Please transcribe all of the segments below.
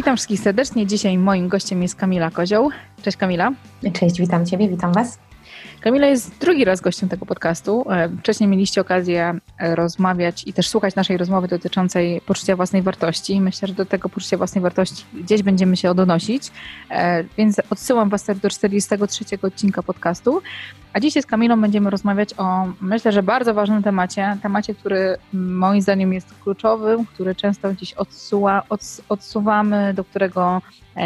Witam wszystkich serdecznie. Dzisiaj moim gościem jest Kamila Kozioł. Cześć Kamila. Cześć, witam Ciebie, witam Was. Kamila jest drugi raz gościem tego podcastu. E, wcześniej mieliście okazję e, rozmawiać i też słuchać naszej rozmowy dotyczącej poczucia własnej wartości. Myślę, że do tego poczucia własnej wartości gdzieś będziemy się odnosić, e, więc odsyłam Was do 43 odcinka podcastu. A dzisiaj z Kamilą będziemy rozmawiać o, myślę, że bardzo ważnym temacie, temacie, który moim zdaniem jest kluczowym, który często gdzieś odsuwa, odsuwamy, do którego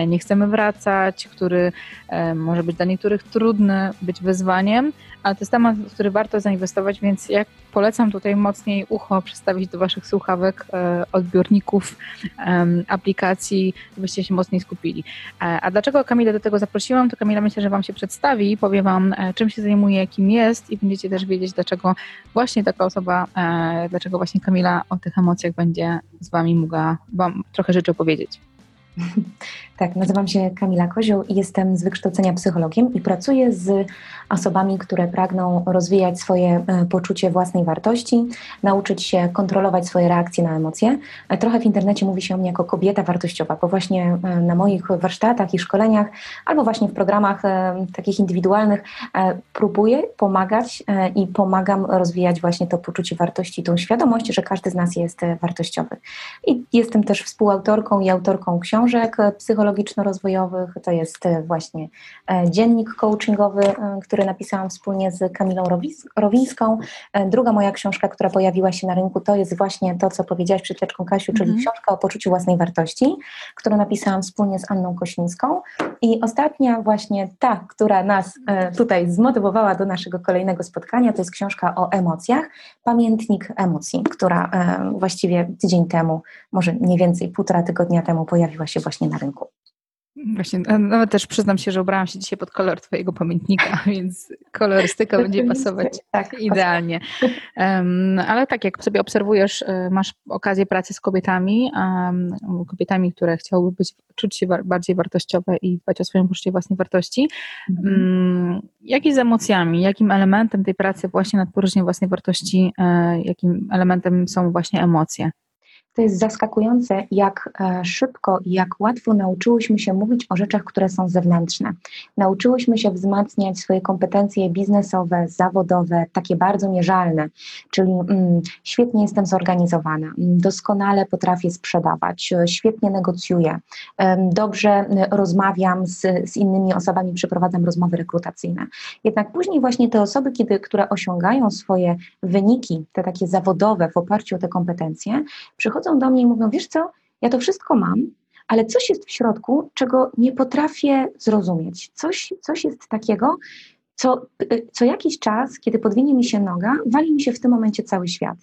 nie chcemy wracać, który e, może być dla niektórych trudny, być wyzwaniem, ale to jest temat, w który warto zainwestować, więc jak polecam tutaj mocniej ucho przestawić do Waszych słuchawek, e, odbiorników, aplikacji, byście się mocniej skupili. A dlaczego Kamilę do tego zaprosiłam? To Kamila myślę, że Wam się przedstawi, powie Wam, czym się zajmuje, kim jest i będziecie też wiedzieć, dlaczego właśnie taka osoba, dlaczego właśnie Kamila o tych emocjach będzie z Wami mogła Wam trochę rzeczy opowiedzieć. Tak, nazywam się Kamila Kozioł i jestem z wykształcenia psychologiem i pracuję z osobami, które pragną rozwijać swoje e, poczucie własnej wartości, nauczyć się kontrolować swoje reakcje na emocje. E, trochę w internecie mówi się o mnie jako kobieta wartościowa, bo właśnie e, na moich warsztatach i szkoleniach, albo właśnie w programach takich indywidualnych próbuję pomagać i pomagam rozwijać właśnie to poczucie wartości, tą świadomość, że każdy z nas jest wartościowy. I jestem też współautorką i autorką książek psychologicznych, psychologiczno-rozwojowych. To jest e, właśnie e, dziennik coachingowy, e, który napisałam wspólnie z Kamilą Rowińską. Druga moja książka, która pojawiła się na rynku, to jest właśnie to, co powiedziałaś przed chwileczką, Kasiu, czyli mm -hmm. książka o poczuciu własnej wartości, którą napisałam wspólnie z Anną Koślińską. I ostatnia właśnie ta, która nas tutaj zmotywowała do naszego kolejnego spotkania, to jest książka o emocjach, Pamiętnik emocji, która właściwie tydzień temu, może mniej więcej półtora tygodnia temu pojawiła się właśnie na rynku. Właśnie, nawet też przyznam się, że ubrałam się dzisiaj pod kolor Twojego pamiętnika, więc kolorystyka będzie pasować tak, idealnie. Um, ale tak, jak sobie obserwujesz, e, masz okazję pracy z kobietami, um, kobietami, które chciałyby być, czuć się bardziej wartościowe i dbać o swoją poczucie własnej wartości. Um, z emocjami, jakim elementem tej pracy właśnie nad poruszeniem własnej wartości, e, jakim elementem są właśnie emocje? To jest zaskakujące, jak e, szybko i jak łatwo nauczyłyśmy się mówić o rzeczach, które są zewnętrzne. Nauczyłyśmy się wzmacniać swoje kompetencje biznesowe, zawodowe, takie bardzo mierzalne, czyli mm, świetnie jestem zorganizowana, mm, doskonale potrafię sprzedawać, e, świetnie negocjuję, dobrze rozmawiam z, z innymi osobami, przeprowadzam rozmowy rekrutacyjne. Jednak później właśnie te osoby, kiedy, które osiągają swoje wyniki, te takie zawodowe w oparciu o te kompetencje, przychodzą przychodzą do mnie i mówią, wiesz co, ja to wszystko mam, ale coś jest w środku, czego nie potrafię zrozumieć. Coś, coś jest takiego, co, co jakiś czas, kiedy podwinie mi się noga, wali mi się w tym momencie cały świat.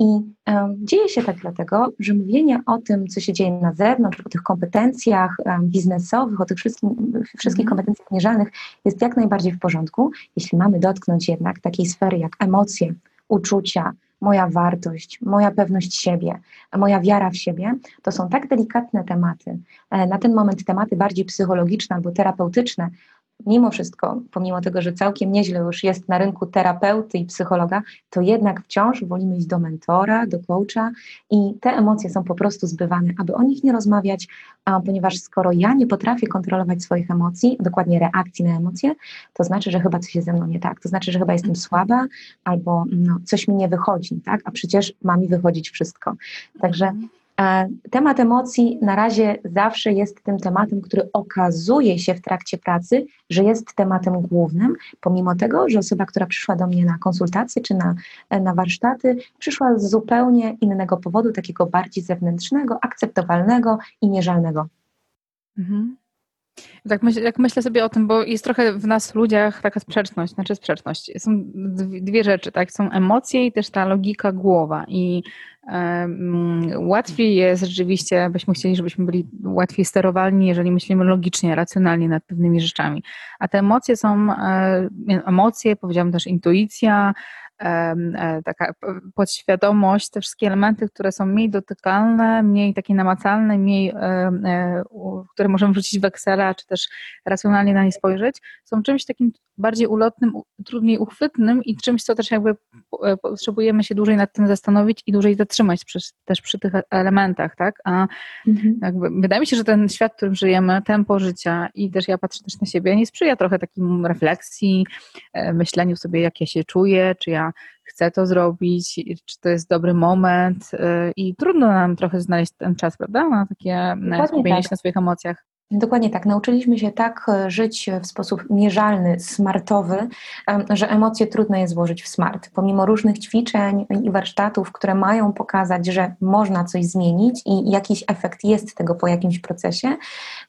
I um, dzieje się tak dlatego, że mówienie o tym, co się dzieje na zewnątrz, o tych kompetencjach um, biznesowych, o tych wszystkich, wszystkich mhm. kompetencjach mierzalnych jest jak najbardziej w porządku, jeśli mamy dotknąć jednak takiej sfery jak emocje, uczucia, moja wartość, moja pewność siebie, moja wiara w siebie, to są tak delikatne tematy, e, na ten moment tematy bardziej psychologiczne albo terapeutyczne, mimo wszystko, pomimo tego, że całkiem nieźle już jest na rynku terapeuty i psychologa, to jednak wciąż wolimy iść do mentora, do coacha i te emocje są po prostu zbywane, aby o nich nie rozmawiać, a ponieważ skoro ja nie potrafię kontrolować swoich emocji, dokładnie reakcji na emocje, to znaczy, że chyba coś jest ze mną nie tak. To znaczy, że chyba jestem słaba albo no, coś mi nie wychodzi, tak? A przecież ma mi wychodzić wszystko. Także E, temat emocji na razie zawsze jest tym tematem, który okazuje się w trakcie pracy, że jest tematem głównym, pomimo tego, że osoba, która przyszła do mnie na konsultacje czy na, na warsztaty, przyszła z zupełnie innego powodu, takiego bardziej zewnętrznego, akceptowalnego i mierzalnego. Mhm. Tak myśl, jak myślę sobie o tym, bo jest trochę w nas ludziach taka sprzeczność, znaczy sprzeczność. Są dwie rzeczy, tak? Są emocje i też ta logika głowa. I um, łatwiej jest rzeczywiście, byśmy chcieli, żebyśmy byli łatwiej sterowalni, jeżeli myślimy logicznie, racjonalnie nad pewnymi rzeczami. A te emocje są, e, emocje, powiedziałabym też intuicja, taka podświadomość, te wszystkie elementy, które są mniej dotykalne, mniej takie namacalne, mniej, które możemy wrzucić w Excela, czy też racjonalnie na nie spojrzeć, są czymś takim bardziej ulotnym, trudniej uchwytnym i czymś, co też jakby potrzebujemy się dłużej nad tym zastanowić i dłużej zatrzymać przy, też przy tych elementach, tak? A mhm. wydaje mi się, że ten świat, w którym żyjemy, tempo życia i też ja patrzę też na siebie, nie sprzyja trochę takim refleksji, e, myśleniu sobie, jak ja się czuję, czy ja chcę to zrobić, czy to jest dobry moment e, i trudno nam trochę znaleźć ten czas, prawda? Na takie skupienie tak. się na swoich emocjach. Dokładnie tak. Nauczyliśmy się tak e, żyć w sposób mierzalny, smartowy, że emocje trudno jest złożyć w smart. Pomimo różnych ćwiczeń i warsztatów, które mają pokazać, że można coś zmienić i jakiś efekt jest tego po jakimś procesie,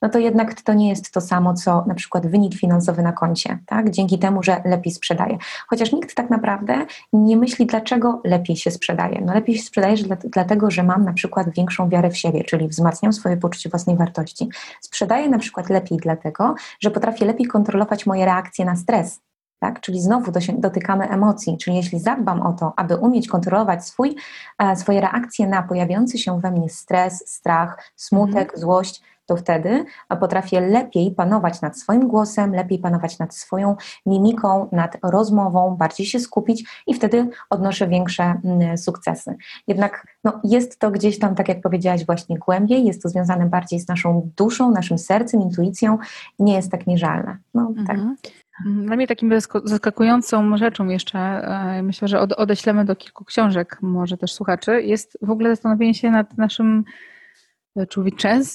no to jednak to nie jest to samo, co na przykład wynik finansowy na koncie, tak? dzięki temu, że lepiej sprzedaje. Chociaż nikt tak naprawdę nie myśli, dlaczego lepiej się sprzedaje. No lepiej się sprzedaje że dlatego, że mam na przykład większą wiarę w siebie, czyli wzmacniam swoje poczucie własnej wartości. Sprzedaję na przykład lepiej dlatego, że potrafię lepiej kontrolować moje reakcje na stres. Tak? Czyli znowu dotykamy emocji, czyli jeśli zadbam o to, aby umieć kontrolować swój, e, swoje reakcje na pojawiający się we mnie stres, strach, smutek, mm. złość, to wtedy potrafię lepiej panować nad swoim głosem, lepiej panować nad swoją mimiką, nad rozmową, bardziej się skupić i wtedy odnoszę większe mm, sukcesy. Jednak no, jest to gdzieś tam, tak jak powiedziałaś, właśnie głębiej, jest to związane bardziej z naszą duszą, naszym sercem, intuicją, nie jest tak mierzalne. No, tak. mhm. tak. Dla mnie takim zaskakującą rzeczą jeszcze, e, myślę, że odeślemy do kilku książek, może też słuchaczy, jest w ogóle zastanowienie się nad naszym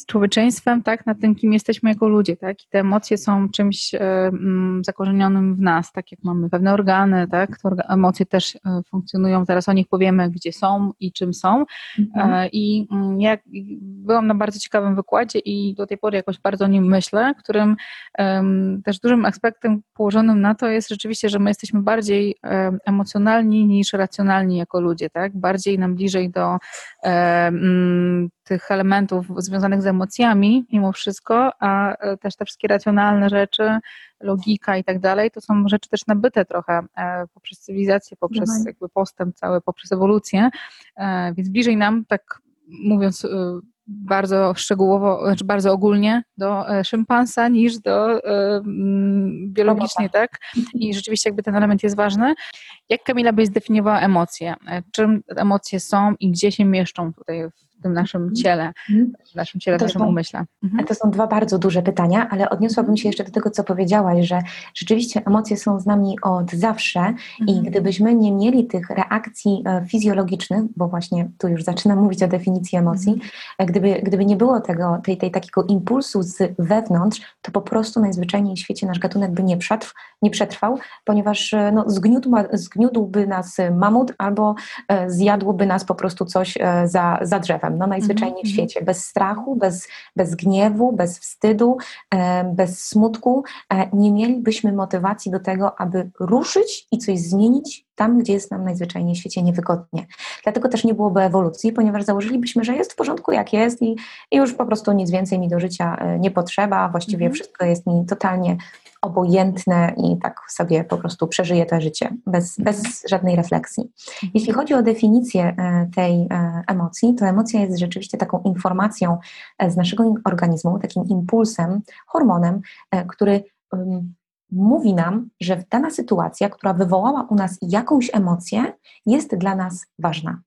człowieczeństwem, tak, nad tym, kim jesteśmy jako ludzie, tak, i te emocje są czymś e, mm, zakorzenionym w nas, tak jak mamy pewne organy, tak, emocje też e, funkcjonują, zaraz o nich powiemy, gdzie są i czym są. Mhm. E, i mm, ja byłam na bardzo ciekawym wykładzie i do tej pory jakoś bardzo o nim myślę, którym też dużym aspektem położonym na to jest rzeczywiście, że my jesteśmy bardziej emocjonalni niż racjonalni jako ludzie, tak, bardziej nam bliżej do mm, tych elementów związanych z emocjami mimo wszystko, a e, też te wszystkie racjonalne rzeczy, logika i tak dalej, to są rzeczy też nabyte trochę e, poprzez cywilizację, poprzez mhm. jakby postęp cały, poprzez ewolucję, e, więc bliżej nam, tak mówiąc bardzo szczegółowo, znaczy bardzo ogólnie do szympansa niż do biologicznie, tak? I rzeczywiście jakby ten element jest ważny. Jak Kamila byś zdefiniowała emocje? Czym emocje są i gdzie się mieszczą tutaj w tym naszym mhm. ciele, w naszym ciele, w naszym umyśle. Mhm. To są dwa bardzo duże pytania, ale odniosłabym się jeszcze do tego, co powiedziałaś, że rzeczywiście emocje są z nami od zawsze mhm. i gdybyśmy nie mieli tych reakcji e, fizjologicznych, bo właśnie tu już zaczynam mówić o definicji emocji, mhm. E, gdyby, gdyby nie było tego, tej, tej takiego impulsu z wewnątrz, to po prostu najzwyczajniej w świecie nasz gatunek by nie, przetrw, nie przetrwał, ponieważ e, no, zgniótł, zgniótłby nas mamut albo zjadłoby nas po prostu coś za, za drzewem no najzwyczajniej w mhm. świecie, bez strachu, bez, bez gniewu, bez wstydu, e, bez smutku, e, nie mielibyśmy motywacji do tego, aby ruszyć i coś zmienić tam, gdzie jest nam najzwyczajniej w świecie niewygodnie. Dlatego też nie byłoby ewolucji, ponieważ założylibyśmy, że jest w porządku jak jest i, i już po prostu nic więcej mi do życia e, nie potrzeba, właściwie mhm. wszystko jest mi totalnie obojętne i tak sobie po prostu przeżyję to życie bez, bez żadnej refleksji. Jeśli chodzi o definicję e, tej e, emocji, to emocja jest rzeczywiście taką informacją z naszego organizmu, takim impulsem, hormonem, który mówi nam, że dana sytuacja, która wywołała u nas jakąś emocję, jest dla nas ważna.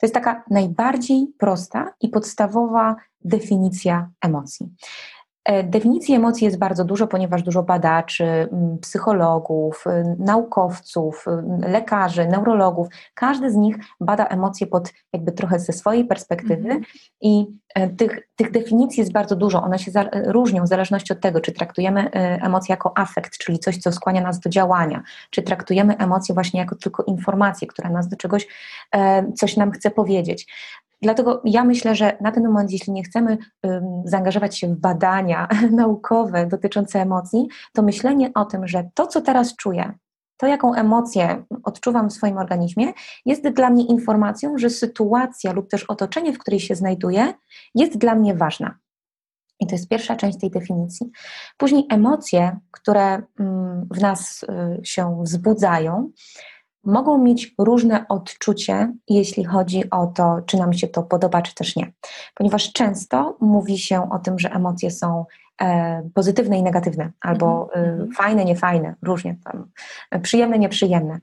To jest taka najbardziej prosta i podstawowa definicja emocji. E, definicji emocji jest bardzo dużo, ponieważ dużo badaczy, psychologów, y, naukowców, y, lekarzy, neurologów, każdy z nich bada emocje pod jakby trochę ze swojej perspektywy mm -hmm. i e, tych, tych definicji jest bardzo dużo. One się za, różnią w zależności od tego, czy traktujemy emocje jako afekt, czyli coś, co skłania nas do działania, czy traktujemy emocje właśnie jako tylko informację, która nas do czegoś, e, coś nam chce powiedzieć. Dlatego ja myślę, że na ten moment, jeśli nie chcemy um, zaangażować się w badania naukowe dotyczące emocji, to myślenie o tym, że to, co teraz czuję, to, jaką emocję odczuwam w swoim organizmie, jest dla mnie informacją, że sytuacja lub też otoczenie, w której się znajduję, jest dla mnie ważna. I to jest pierwsza część tej definicji. Później emocje, które w nas y, się wzbudzają, mogą mieć różne odczucie, jeśli chodzi o to, czy nam się to podoba, czy też nie. Ponieważ często mówi się o tym, że emocje są e, pozytywne i negatywne, albo mm -hmm. fajne, niefajne, różnie tam, e, przyjemne, nieprzyjemne.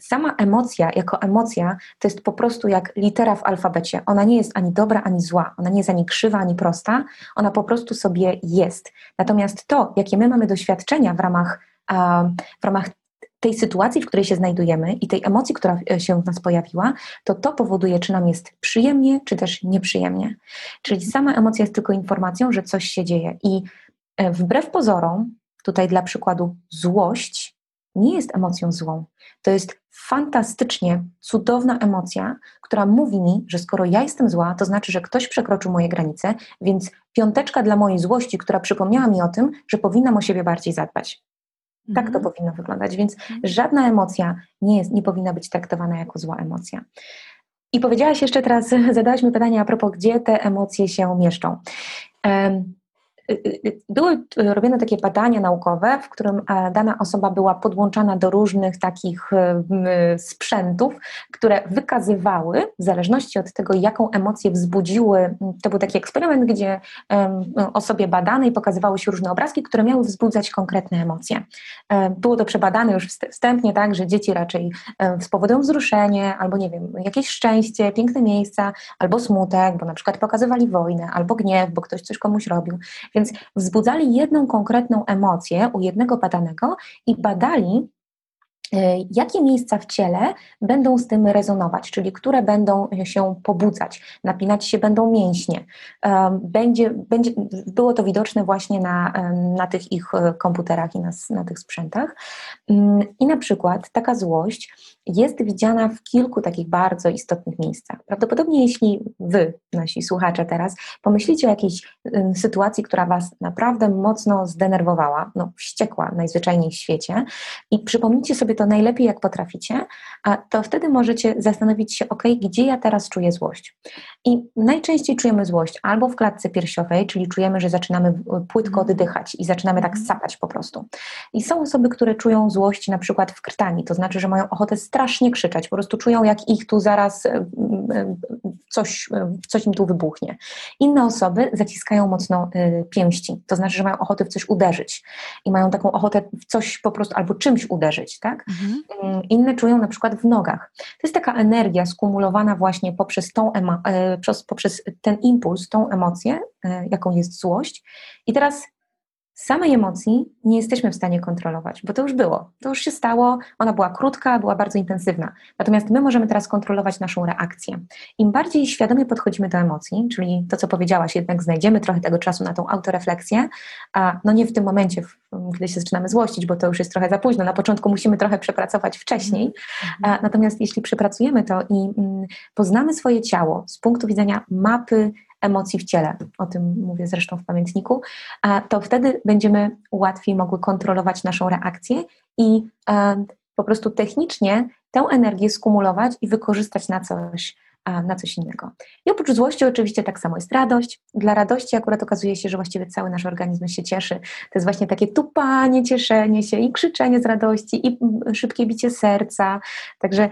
Sama emocja, jako emocja, to jest po prostu jak litera w alfabecie. Ona nie jest ani dobra, ani zła, ona nie jest ani krzywa, ani prosta, ona po prostu sobie jest. Natomiast to, jakie my mamy doświadczenia w ramach w ramach tej sytuacji, w której się znajdujemy i tej emocji, która e, się w nas pojawiła, to to powoduje, czy nam jest przyjemnie, czy też nieprzyjemnie. Czyli sama emocja jest tylko informacją, że coś się dzieje. I e, wbrew pozorom, tutaj dla przykładu, złość nie jest emocją złą. To jest fantastycznie cudowna emocja, która mówi mi, że skoro ja jestem zła, to znaczy, że ktoś przekroczył moje granice, więc piąteczka dla mojej złości, która przypomniała mi o tym, że powinnam o siebie bardziej zadbać. Tak to mhm. powinno wyglądać, więc mhm. żadna emocja nie, jest, nie powinna być traktowana jako zła emocja. I powiedziałaś jeszcze teraz, zadałaś mi pytanie a propos, gdzie te emocje się mieszczą. Były robione takie badania naukowe, w którym e, dana osoba była podłączana do różnych takich sprzętów, które wykazywały, w zależności od tego, jaką emocję wzbudziły, to był taki eksperyment, gdzie osobie badanej pokazywały się różne obrazki, które miały wzbudzać konkretne emocje. E, było to przebadane już wstępnie, tak, że dzieci raczej spowodują wzruszenie, albo nie wiem, jakieś szczęście, piękne miejsca, albo smutek, bo na przykład pokazywali wojnę, albo gniew, bo ktoś coś komuś robił. Więc wzbudzali jedną konkretną emocję u jednego badanego i badali, e, jakie miejsca w ciele będą z tym rezonować, czyli które będą się pobudzać, napinać się będą mięśnie. Będzie, będzie, było to widoczne właśnie na, na tych ich komputerach i na, na tych sprzętach. Mm, I na przykład taka złość jest widziana w kilku takich bardzo istotnych miejscach. Prawdopodobnie, jeśli Wy, nasi słuchacze, teraz pomyślicie o jakiejś sytuacji, która Was naprawdę mocno zdenerwowała, no wściekła najzwyczajniej w świecie, i przypomnijcie sobie to najlepiej, jak potraficie, a to wtedy możecie zastanowić się, ok, gdzie ja teraz czuję złość. I najczęściej czujemy złość albo w klatce piersiowej, czyli czujemy, że zaczynamy płytko mhm. oddychać i zaczynamy tak mhm. sapać po prostu. I są osoby, które czują złość na przykład w krtani, to znaczy, że mają ochotę strasznie krzyczeć, po prostu czują, jak ich tu zaraz e, e, coś, e, coś im tu wybuchnie. Inne osoby zaciskają mocno pięści, to znaczy, że mają ochotę w coś uderzyć i mają taką ochotę w coś po prostu albo czymś uderzyć, tak? Mhm. Mm, inne czują na przykład w nogach. To jest taka energia skumulowana właśnie poprzez, tą poprzez ten impuls, tą emocję, jaką jest złość. I teraz samej emocji nie jesteśmy w stanie kontrolować, bo to już było, to już się stało, ona była krótka, była bardzo intensywna. Natomiast my możemy teraz kontrolować naszą reakcję. Im bardziej świadomie podchodzimy do emocji, czyli to, co powiedziałaś, jednak znajdziemy trochę tego czasu na tą autorefleksję, a no nie w tym momencie, gdy się zaczynamy złościć, bo to już jest trochę za późno. Na początku musimy trochę przepracować wcześniej. Mhm. Natomiast jeśli przepracujemy to i mm, poznamy swoje ciało z punktu widzenia mapy emocji w ciele, o tym mówię zresztą w pamiętniku, to wtedy będziemy łatwiej mogły kontrolować naszą reakcję i e, po prostu technicznie tę energię skumulować i wykorzystać na coś na coś innego. I oprócz złości oczywiście tak samo jest radość. Dla radości akurat okazuje się, że właściwie cały nasz organizm się cieszy. To jest właśnie takie tupanie, cieszenie się i krzyczenie z radości i szybkie bicie serca. Także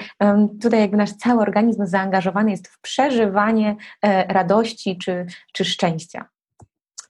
tutaj jakby nasz cały organizm zaangażowany jest w przeżywanie e, radości czy, czy szczęścia.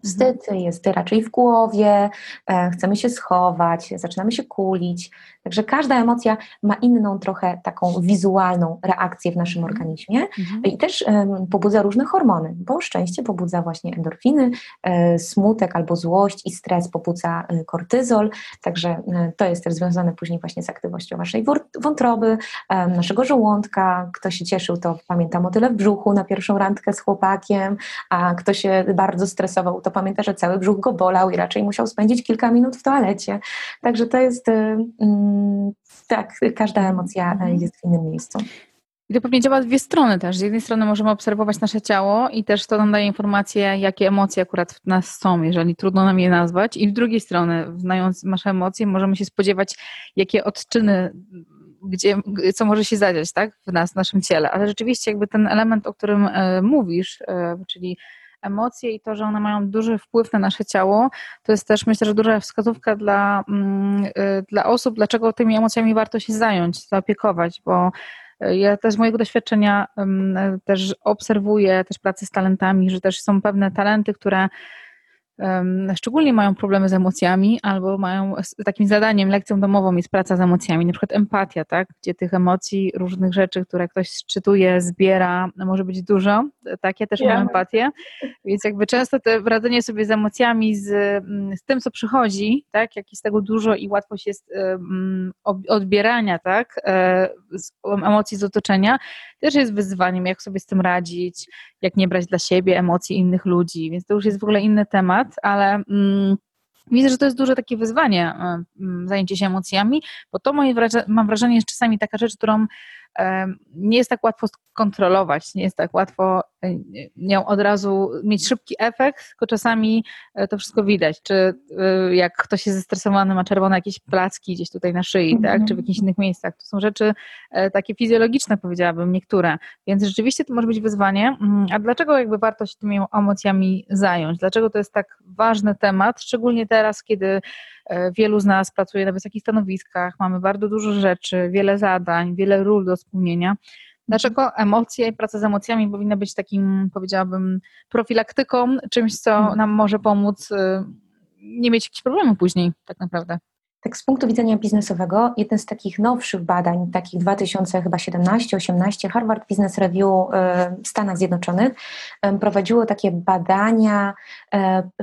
Wstyd jest raczej w głowie, e, chcemy się schować, zaczynamy się kulić. Także każda emocja ma inną trochę taką wizualną reakcję w naszym mhm. organizmie mhm. i też um, pobudza różne hormony, bo szczęście pobudza właśnie endorfiny, e, smutek albo złość i stres pobudza e, kortyzol, także e, to jest też związane później właśnie z aktywnością naszej wątroby, naszego żołądka. Kto się cieszył, to pamięta motyle w brzuchu na pierwszą randkę z chłopakiem, a kto się bardzo stresował, to pamięta, że cały brzuch go bolał i raczej musiał spędzić kilka minut w toalecie. Także to jest... Mm, tak, każda emocja mhm. jest w innym miejscu. I to pewnie działa dwie strony też. Z jednej strony możemy obserwować nasze ciało i też to nam daje informację, jakie emocje akurat w nas są, jeżeli trudno nam je nazwać. I z drugiej strony, znając nasze emocje, możemy się spodziewać, jakie odczyny, gdzie, co może się zadziać tak, w nas, w naszym ciele. Ale rzeczywiście jakby ten element, o którym e, mówisz, e, czyli emocje i to, że one mają duży wpływ na nasze ciało, to jest też myślę, że duża wskazówka dla, mm, y, dla osób, dlaczego tymi emocjami warto się zająć, zaopiekować, bo y, ja też z mojego doświadczenia też obserwuję też pracę z talentami, że też są pewne talenty, które szczególnie mają problemy z emocjami albo mają takim zadaniem, lekcją domową jest praca z emocjami, na przykład empatia, tak? gdzie tych emocji, różnych rzeczy, które ktoś czytuje, zbiera, może być dużo, tak? Ja też yeah. mam empatię, więc jakby często to radzenie sobie z emocjami, z, mm, z tym, co przychodzi, tak? jak jest tego dużo i łatwość jest odbierania tak? E, emocji z otoczenia, też jest wyzwaniem, jak sobie z tym radzić, jak nie brać dla siebie emocji innych ludzi, więc to już jest w ogóle inny temat, ale mm, widzę, że to jest duże takie wyzwanie, mm, zajęcie się emocjami, bo to moje mam wrażenie jest czasami taka rzecz, którą nie jest tak łatwo kontrolować, nie jest tak łatwo e, nią od razu mieć szybki efekt, tylko czasami e, to wszystko widać, czy e, jak ktoś jest zestresowany, ma czerwone jakieś placki gdzieś tutaj na szyi, tak, czy w jakichś innych miejscach. To są rzeczy takie fizjologiczne, powiedziałabym, niektóre. Więc rzeczywiście to może być wyzwanie. Mm, a dlaczego jakby warto się tymi emocjami zająć? Dlaczego to jest tak ważny temat, szczególnie teraz, kiedy wielu z nas pracuje na wysokich stanowiskach, mamy bardzo dużo rzeczy, wiele zadań, wiele ról do spełnienia. Dlaczego emocje i praca z emocjami powinna być takim, powiedziałabym, profilaktyką, czymś, co mhm. nam może pomóc y, nie mieć jakichś problemów później, tak naprawdę? Tak z punktu widzenia biznesowego, jeden z takich nowszych badań, takich 2017-18, Harvard Business Review y, w Stanach Zjednoczonych prowadziło takie badania y,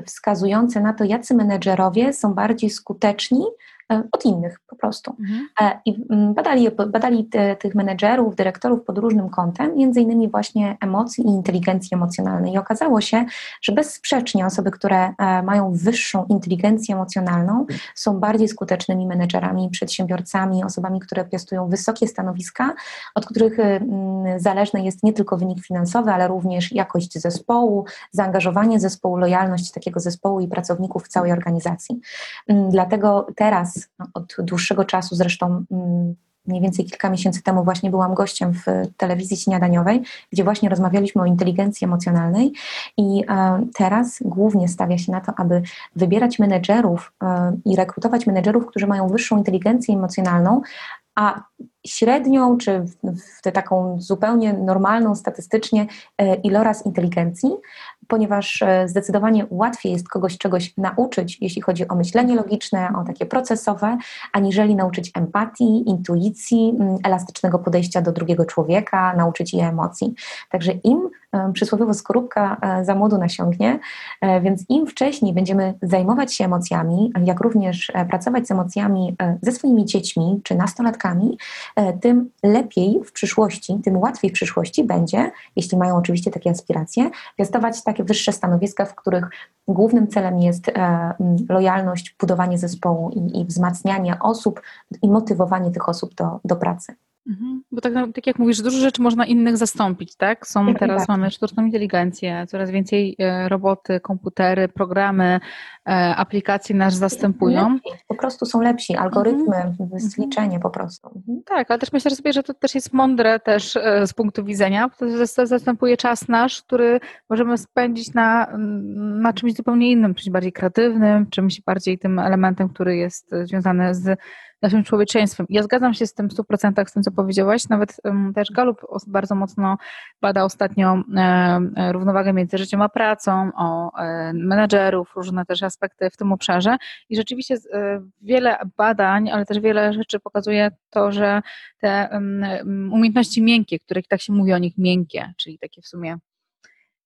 wskazujące na to, jacy menedżerowie są bardziej skuteczni E, od innych po prostu. Mhm. E, I mm, badali, badali te, tych menedżerów, dyrektorów pod różnym kątem, między innymi właśnie emocji i inteligencji emocjonalnej. I okazało się, że bezsprzecznie osoby, które e, mają wyższą inteligencję emocjonalną, są bardziej skutecznymi menedżerami, przedsiębiorcami, osobami, które piastują wysokie stanowiska, od których mm, zależny jest nie tylko wynik finansowy, ale również jakość zespołu, zaangażowanie zespołu, lojalność takiego zespołu i pracowników w całej organizacji. Mm, dlatego teraz no, od dłuższego czasu, zresztą mm, mniej więcej kilka miesięcy temu właśnie byłam gościem w telewizji śniadaniowej, gdzie właśnie rozmawialiśmy o inteligencji emocjonalnej i e, teraz głównie stawia się na to, aby wybierać menedżerów e, i rekrutować menedżerów, którzy mają wyższą inteligencję emocjonalną, a średnią, czy w tę taką zupełnie normalną statystycznie e, iloraz inteligencji, ponieważ e, zdecydowanie łatwiej jest kogoś czegoś nauczyć, jeśli chodzi o myślenie logiczne, o takie procesowe, aniżeli nauczyć empatii, intuicji, elastycznego podejścia do drugiego człowieka, nauczyć je emocji. Także im e, przysłowiowo skorupka za młodu nasiągnie, więc im wcześniej będziemy zajmować się emocjami, jak również pracować z emocjami ze swoimi dziećmi czy nastolatkami, tym lepiej w przyszłości, tym łatwiej w przyszłości będzie, jeśli mają oczywiście takie aspiracje, piastować takie wyższe stanowiska, w których głównym celem jest e, lojalność, budowanie zespołu i, i wzmacnianie osób i motywowanie tych osób do, do pracy. Mhm. Bo tak, tak, jak mówisz, dużo rzeczy można innych zastąpić, tak? Są tak, teraz, tak. mamy sztuczną inteligencję, coraz więcej e, roboty, komputery, programy, e, aplikacje nas zastępują. Lepiej, po prostu są lepsi, algorytmy, mhm. zliczenie po prostu. Mhm. Tak, ale też myślę sobie, że to też jest mądre też e, z punktu widzenia, to zastępuje czas nasz, który możemy spędzić na, na czymś zupełnie innym, czymś bardziej kreatywnym, czymś bardziej tym elementem, który jest związany z naszym człowieczeństwem. Ja zgadzam się z tym w 100% z tym, co powiedziałaś. Nawet um, też Galup bardzo mocno bada ostatnio e, równowagę między życiem a pracą, o e, menedżerów, różne też aspekty w tym obszarze. I rzeczywiście e, wiele badań, ale też wiele rzeczy pokazuje to, że te um, umiejętności miękkie, których tak się mówi o nich miękkie, czyli takie w sumie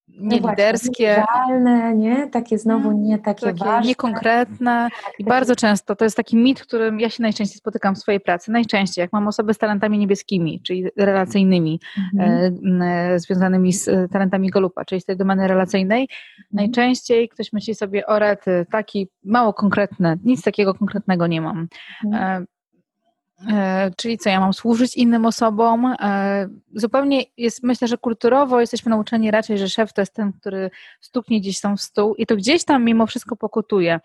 nie no liderskie. Realne, nie? Takie znowu mm, nie takie, takie ważne. Niekonkretne. Tak, I bardzo często to jest taki mit, którym ja się najczęściej spotykam w swojej pracy. Najczęściej, jak mam osoby z talentami niebieskimi, czyli relacyjnymi, mm. e, związanymi z e, talentami Golupa, czyli z tej domeny relacyjnej, mm. najczęściej ktoś myśli sobie o rety, taki mało konkretne, nic takiego konkretnego nie mam. Mhm. E, E, czyli co, ja mam służyć innym osobom. E, zupełnie jest, myślę, że kulturowo jesteśmy nauczeni raczej, że szef to jest ten, który stuknie gdzieś tam w stół i to gdzieś tam mimo wszystko pokutuje.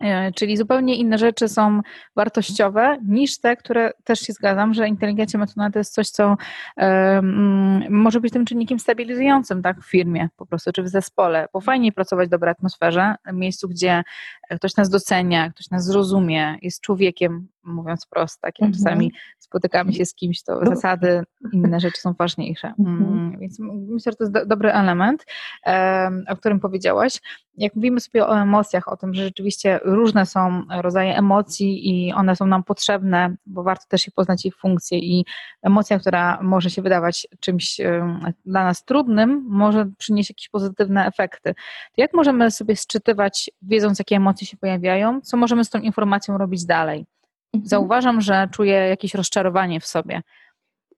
E, czyli zupełnie inne rzeczy są wartościowe niż te, które też się zgadzam, że inteligencja emocjonalna to jest coś, co um, może być tym czynnikiem stabilizującym tak, w firmie po prostu, czy w zespole, bo fajniej pracować w dobrej atmosferze, w miejscu, gdzie ktoś nas docenia, ktoś nas zrozumie, jest człowiekiem, mówiąc prosto, tak, jak mhm. czasami spotykamy się z kimś, to zasady, inne rzeczy są ważniejsze. Mhm. Mm, więc myślę, że to jest do, dobry element, um, o którym powiedziałaś. Jak mówimy sobie o emocjach, o tym, że rzeczywiście różne są rodzaje emocji i one są nam potrzebne, bo warto też je poznać ich funkcje i emocja, która może się wydawać czymś dla nas trudnym, może przynieść jakieś pozytywne efekty. To jak możemy sobie sczytywać, wiedząc jakie emocje się pojawiają, co możemy z tą informacją robić dalej? Mhm. Zauważam, że czuję jakieś rozczarowanie w sobie.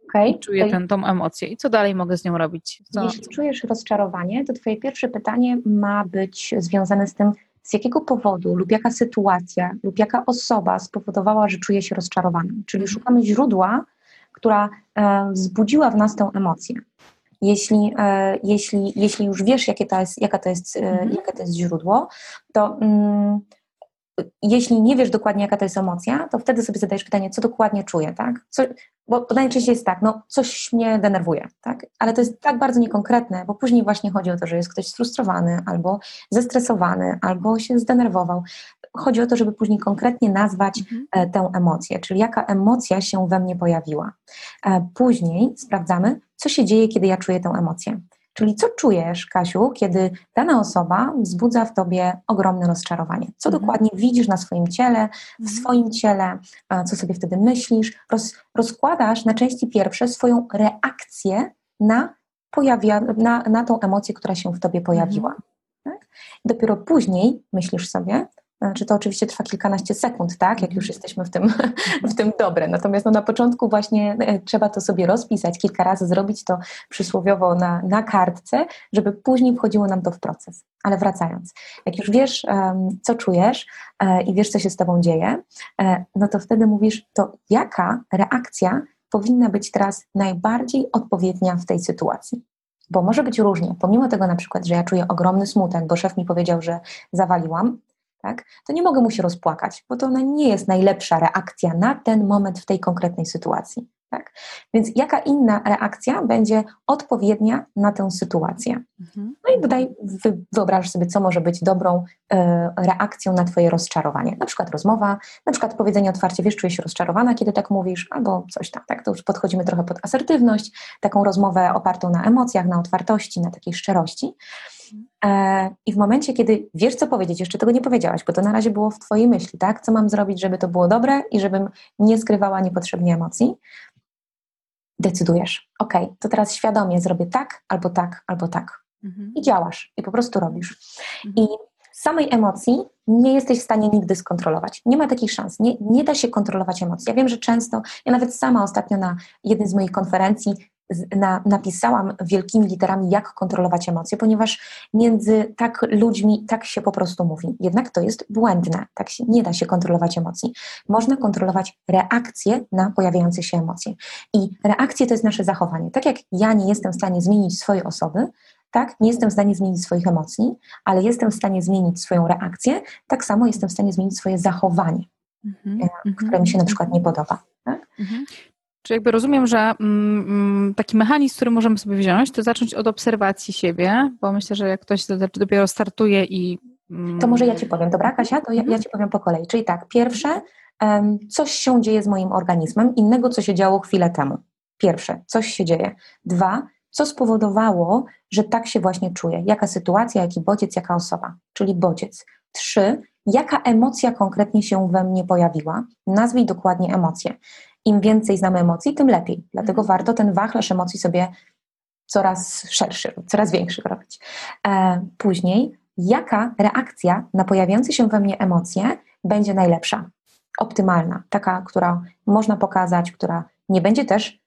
Okay, czuję. Ten, tą emocję i co dalej mogę z nią robić? Co... Jeśli czujesz rozczarowanie, to Twoje pierwsze pytanie ma być związane z tym, z jakiego powodu lub jaka sytuacja lub jaka osoba spowodowała, że czuje się rozczarowana. Czyli mhm. szukamy źródła, która e, wzbudziła w nas tę emocję. Jeśli, e, jeśli, jeśli już wiesz, jakie to jest, jaka to jest, e, mhm. jakie to jest źródło, to mm, jeśli nie wiesz dokładnie, jaka to jest emocja, to wtedy sobie zadajesz pytanie, co dokładnie czuję, tak? Co, bo, najczęściej jest tak, no coś mnie denerwuje, tak? Ale to jest tak bardzo niekonkretne, bo później właśnie chodzi o to, że jest ktoś sfrustrowany, albo zestresowany, albo się zdenerwował. Chodzi o to, żeby później konkretnie nazwać mhm. E, tę emocję, czyli jaka emocja się we mnie pojawiła. E, później sprawdzamy, co się dzieje, kiedy ja czuję tę emocję. Czyli co czujesz, Kasiu, kiedy dana osoba wzbudza w tobie ogromne rozczarowanie? Co mhm. dokładnie widzisz na swoim ciele, w mhm. swoim ciele, co sobie wtedy myślisz? Roz, rozkładasz na części pierwsze swoją reakcję na, pojawia, na, na tą emocję, która się w tobie pojawiła. Mhm. Tak? Dopiero później myślisz sobie, znaczy to oczywiście trwa kilkanaście sekund, tak, jak już mhm. jesteśmy w tym, w tym dobre. Natomiast no, na początku właśnie e, trzeba to sobie rozpisać, kilka razy zrobić to przysłowiowo na, na kartce, żeby później wchodziło nam to w proces. Ale wracając, jak już wiesz, co czujesz um, i wiesz, co się z tobą dzieje, um, no to wtedy mówisz, to jaka reakcja powinna być teraz najbardziej odpowiednia w tej sytuacji? Bo może być różnie. Pomimo tego na przykład, że ja czuję ogromny smutek, bo szef mi powiedział, że zawaliłam, tak, to nie mogę mu się rozpłakać, bo to ona nie jest najlepsza reakcja na ten moment w tej konkretnej sytuacji. Tak? Więc jaka inna reakcja będzie odpowiednia na tę sytuację? Mhm. No i tutaj wyobraź sobie, co może być dobrą e, reakcją na Twoje rozczarowanie. Na przykład rozmowa, na przykład powiedzenie otwarcie, wiesz, czujesz się rozczarowana, kiedy tak mówisz, albo coś tam. Tak? To już podchodzimy trochę pod asertywność, taką rozmowę opartą na emocjach, na otwartości, na takiej szczerości. E, I w momencie, kiedy wiesz, co powiedzieć, jeszcze tego nie powiedziałaś, bo to na razie było w Twojej myśli, tak? Co mam zrobić, żeby to było dobre i żebym nie skrywała niepotrzebnie emocji, decydujesz, ok, to teraz świadomie zrobię tak, albo tak, albo tak. Mhm. I działasz, i po prostu robisz. Mhm. I samej emocji nie jesteś w stanie nigdy skontrolować. Nie ma takich szans. Nie, nie da się kontrolować emocji. Ja wiem, że często, ja nawet sama ostatnio na jednej z moich konferencji na, napisałam wielkimi literami, jak kontrolować emocje, ponieważ między tak ludźmi tak się po prostu mówi. Jednak to jest błędne. Tak się, nie da się kontrolować emocji. Można kontrolować reakcje na pojawiające się emocje. I reakcje to jest nasze zachowanie. Tak jak ja nie jestem w stanie zmienić swojej osoby, tak, nie jestem w stanie zmienić swoich emocji, ale jestem w stanie zmienić swoją reakcję, tak samo jestem w stanie zmienić swoje zachowanie, mm -hmm. które mi się na przykład nie podoba. Tak? Mm -hmm. Czy jakby rozumiem, że mm, mm, taki mechanizm, który możemy sobie wziąć, to zacząć od obserwacji siebie, bo myślę, że jak ktoś dopiero startuje i. Mm, to może ja Ci powiem, dobra, Kasia? To ja, ja Ci powiem po kolei. Czyli tak, pierwsze, coś się dzieje z moim organizmem, innego, co się działo chwilę temu. Pierwsze, coś się dzieje. Dwa, co spowodowało, że tak się właśnie czuję? Jaka sytuacja, jaki bodziec, jaka osoba? Czyli bodziec. Trzy, jaka emocja konkretnie się we mnie pojawiła? Nazwij dokładnie emocję im więcej znamy emocji, tym lepiej. Dlatego mhm. warto ten wachlarz emocji sobie coraz szerszy, coraz większy robić. E, później, jaka reakcja na pojawiające się we mnie emocje będzie najlepsza, optymalna, taka, która można pokazać, która nie będzie też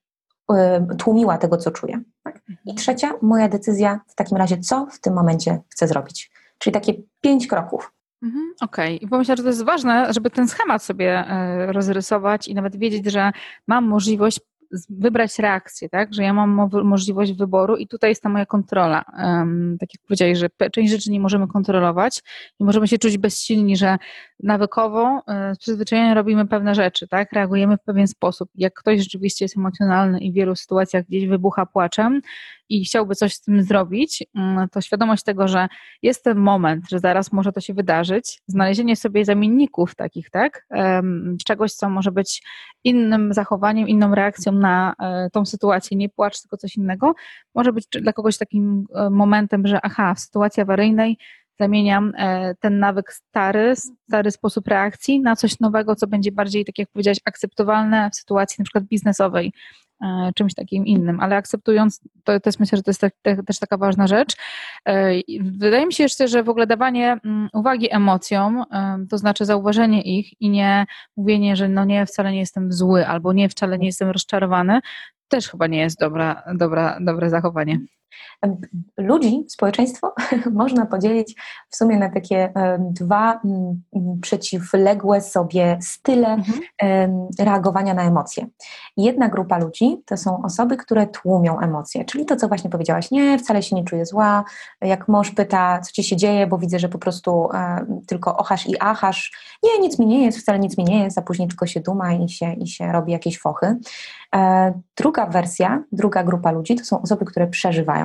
y, tłumiła tego, co czuję. Tak? I mhm. trzecia, moja decyzja w takim razie, co w tym momencie chcę zrobić. Czyli takie pięć kroków. Mhm, okej, okay. bo myślę, że to jest ważne, żeby ten schemat sobie e, rozrysować i nawet wiedzieć, że mam możliwość wybrać reakcję, tak? Że ja mam możliwość wyboru i tutaj jest ta moja kontrola. Tak jak powiedziałeś, że część rzeczy nie możemy kontrolować i możemy się czuć bezsilni, że nawykowo e, z przyzwyczajenia robimy pewne rzeczy, tak? Reagujemy w pewien sposób. Jak ktoś rzeczywiście jest emocjonalny i w wielu sytuacjach gdzieś wybucha płaczem i chciałby coś z tym zrobić, mm, to świadomość tego, że jest ten moment, że zaraz może to się wydarzyć, znalezienie sobie zamienników takich, tak? Czegoś, co może być innym zachowaniem, inną reakcją na e, tą sytuację, nie płacz, tylko coś innego, może być dla kogoś takim e, momentem, że aha, w sytuacji awaryjnej zamieniam e, ten nawyk stary, stary sposób reakcji na coś nowego, co będzie bardziej, tak jak powiedziałaś, akceptowalne w sytuacji na przykład biznesowej, czymś takim innym, ale akceptując, to też myślę, że to jest tak, też taka ważna rzecz. E, wydaje mi się jeszcze, że w ogóle dawanie mm, uwagi emocjom, to znaczy zauważenie ich i nie mówienie, że no nie, wcale nie jestem zły albo nie, wcale nie jestem rozczarowany, też chyba nie jest dobra, dobra, dobre zachowanie. Ludzi, społeczeństwo można podzielić w sumie na takie dwa przeciwległe sobie style mhm. reagowania na emocje. Jedna grupa ludzi to są osoby, które tłumią emocje, czyli to, co właśnie powiedziałaś, nie, wcale się nie czuję zła, jak mąż pyta, co ci się dzieje, bo widzę, że po prostu tylko ochasz i achasz, nie, nic mi nie jest, wcale nic mi nie jest, a później tylko się duma i się, i się robi jakieś fochy. E, druga wersja, druga grupa ludzi to są osoby, które przeżywają,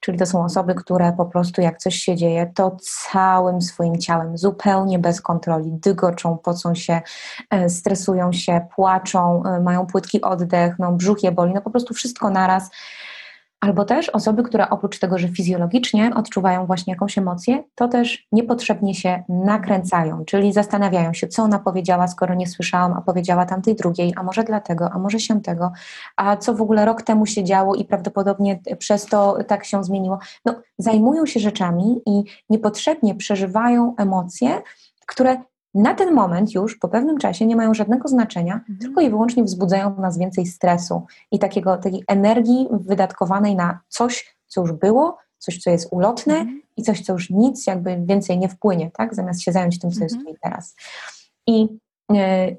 czyli to są osoby, które po prostu jak coś się dzieje, to całym swoim ciałem, zupełnie bez kontroli, dygoczą, pocą się, e, stresują się, płaczą, e, mają płytki oddech, no brzuch je boli, no po prostu wszystko naraz Albo też osoby, które oprócz tego, że fizjologicznie odczuwają właśnie jakąś emocję, to też niepotrzebnie się nakręcają, czyli zastanawiają się, co ona powiedziała, skoro nie słyszałam, a powiedziała tamtej drugiej, a może dlatego, a może się tego, a co w ogóle rok temu się działo i prawdopodobnie przez to tak się zmieniło. No, zajmują się rzeczami i niepotrzebnie przeżywają emocje, które na ten moment już po pewnym czasie nie mają żadnego znaczenia, mhm. tylko i wyłącznie wzbudzają w nas więcej stresu i takiego, takiej energii wydatkowanej na coś, co już było, coś, co jest ulotne mhm. i coś, co już nic jakby więcej nie wpłynie, tak? Zamiast się zająć tym, co jest mhm. tu i teraz. I e,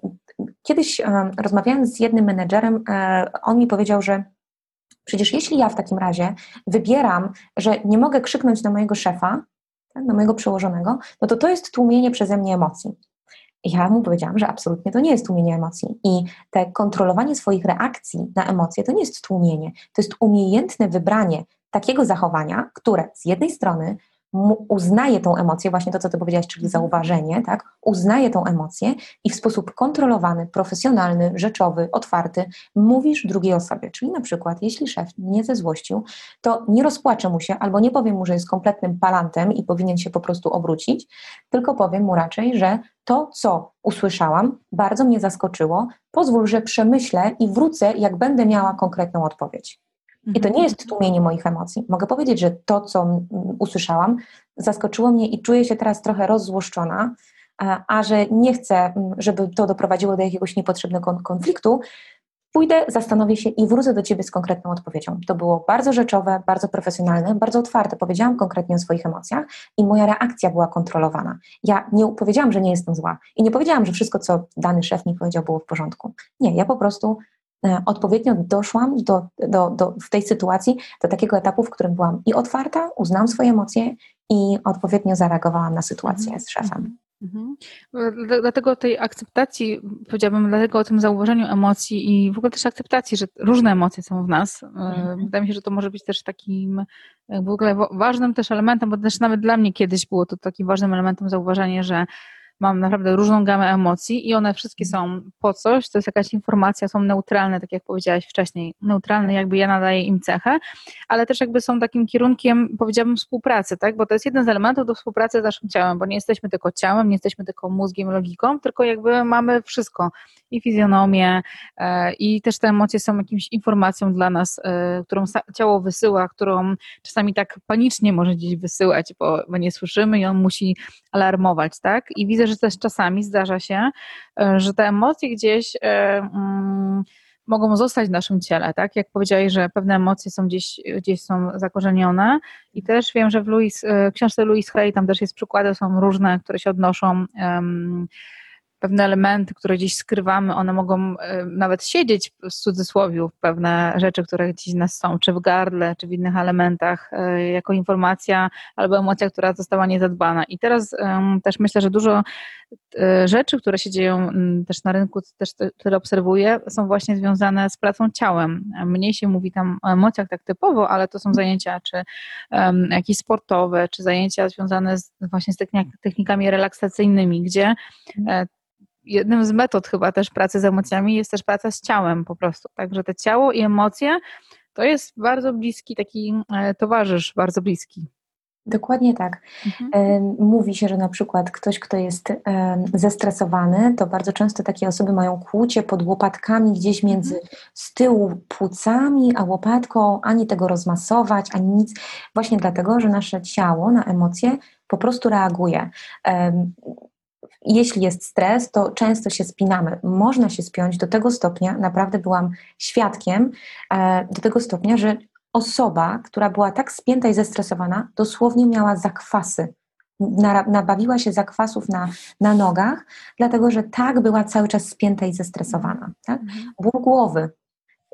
kiedyś e, rozmawiając z jednym menedżerem, e, on mi powiedział, że przecież jeśli ja w takim razie wybieram, że nie mogę krzyknąć na mojego szefa, tak, na mojego przełożonego, no to to jest tłumienie przeze mnie emocji. Ja mu powiedziałam, że absolutnie to nie jest tłumienie emocji. I te kontrolowanie swoich reakcji na emocje to nie jest tłumienie, to jest umiejętne wybranie takiego zachowania, które z jednej strony uznaje tą emocję, właśnie to, co ty powiedziałaś, czyli mhm. zauważenie, tak? Uznaje tą emocję i w sposób kontrolowany, profesjonalny, rzeczowy, otwarty mówisz drugiej osobie. Czyli na przykład, jeśli szef mnie zezłościł, to nie rozpłaczę mu się albo nie powiem mu, że jest kompletnym palantem i powinien się po prostu obrócić, tylko powiem mu raczej, że to, co usłyszałam, bardzo mnie zaskoczyło. Pozwól, że przemyślę i wrócę, jak będę miała konkretną odpowiedź. I to nie jest tłumienie moich emocji. Mogę powiedzieć, że to, co usłyszałam, zaskoczyło mnie i czuję się teraz trochę rozzłoszczona, a że nie chcę, żeby to doprowadziło do jakiegoś niepotrzebnego konfliktu, pójdę, zastanowię się i wrócę do Ciebie z konkretną odpowiedzią. To było bardzo rzeczowe, bardzo profesjonalne, bardzo otwarte. Powiedziałam konkretnie o swoich emocjach i moja reakcja była kontrolowana. Ja nie powiedziałam, że nie jestem zła i nie powiedziałam, że wszystko, co dany szef mi powiedział, było w porządku. Nie, ja po prostu odpowiednio doszłam do, do, do, w tej sytuacji do takiego etapu, w którym byłam i otwarta, uznałam swoje emocje i odpowiednio zareagowałam na sytuację mhm. z szefem. Mhm. Dlatego tej akceptacji, powiedziałabym, dlatego o tym zauważeniu emocji i w ogóle też akceptacji, że różne emocje są w nas. E, mhm. Wydaje mi się, że to może być też takim e, w ogóle ważnym też elementem, bo też nawet dla mnie kiedyś było to takim ważnym elementem zauważenie, że mam naprawdę różną gamę emocji i one wszystkie są po coś, to jest jakaś informacja, są neutralne, tak jak powiedziałaś wcześniej, neutralne, jakby ja nadaję im cechę, ale też jakby są takim kierunkiem, powiedziałabym, współpracy, tak, bo to jest jeden z elementów do współpracy z naszym ciałem, bo nie jesteśmy tylko ciałem, nie jesteśmy tylko mózgiem, logiką, tylko jakby mamy wszystko. I fizjonomię e, i też te emocje są jakimś informacją dla nas, e, którą ciało wysyła, którą czasami tak panicznie może gdzieś wysyłać, bo, nie słyszymy i on musi alarmować, tak, i widzę, że też czasami zdarza się, e, że te emocje gdzieś mm, mogą zostać w naszym ciele, tak? Jak powiedziałeś, że pewne emocje są gdzieś, gdzieś są zakorzenione i też wiem, że w Louis, książce Louis Hay tam też jest przykłady, są różne, które się odnoszą um, pewne elementy, które gdzieś skrywamy, one mogą nawet siedzieć w cudzysłowie, pewne rzeczy, które gdzieś nas są, czy w gardle, czy w innych elementach, jako informacja albo emocja, która została niezadbana. I teraz też myślę, że dużo rzeczy, które się dzieją też na rynku, też które obserwuję, są właśnie związane z pracą ciałem. Mniej się mówi tam o emocjach tak typowo, ale to są zajęcia czy um, jakieś sportowe, czy zajęcia związane z, właśnie z technikami relaksacyjnymi, gdzie e, jednym z metod chyba też pracy z emocjami jest też praca z ciałem po prostu. Także te ciało i emocje to jest bardzo bliski taki e, towarzysz, bardzo bliski. Dokładnie tak. Mhm. Mówi się, że na przykład ktoś, kto jest zestresowany, to bardzo często takie osoby mają kłucie pod łopatkami gdzieś między mhm. z tyłu płucami, a łopatką, ani tego rozmasować, ani nic. Właśnie dlatego, że nasze ciało na emocje po prostu reaguje. Jeśli jest stres, to często się spinamy. Można się spiąć do tego stopnia, naprawdę byłam świadkiem, e, do tego stopnia, że osoba, która była tak spięta i zestresowana, dosłownie miała zakwasy. Nabawiła się zakwasów na, na nogach, dlatego że tak była cały czas spięta i zestresowana. Tak? Mhm. Ból głowy,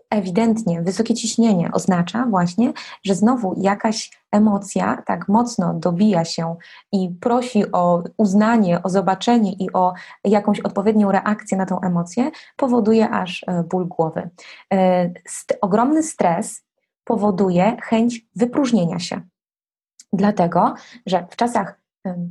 ewidentnie wysokie ciśnienie oznacza właśnie, że znowu jakaś emocja tak mocno dobija się i prosi o uznanie, o zobaczenie i o jakąś odpowiednią reakcję na tą emocję, powoduje aż e, ból głowy. E, st ogromny stres powoduje chęć wypróżnienia się. Dlatego, że w czasach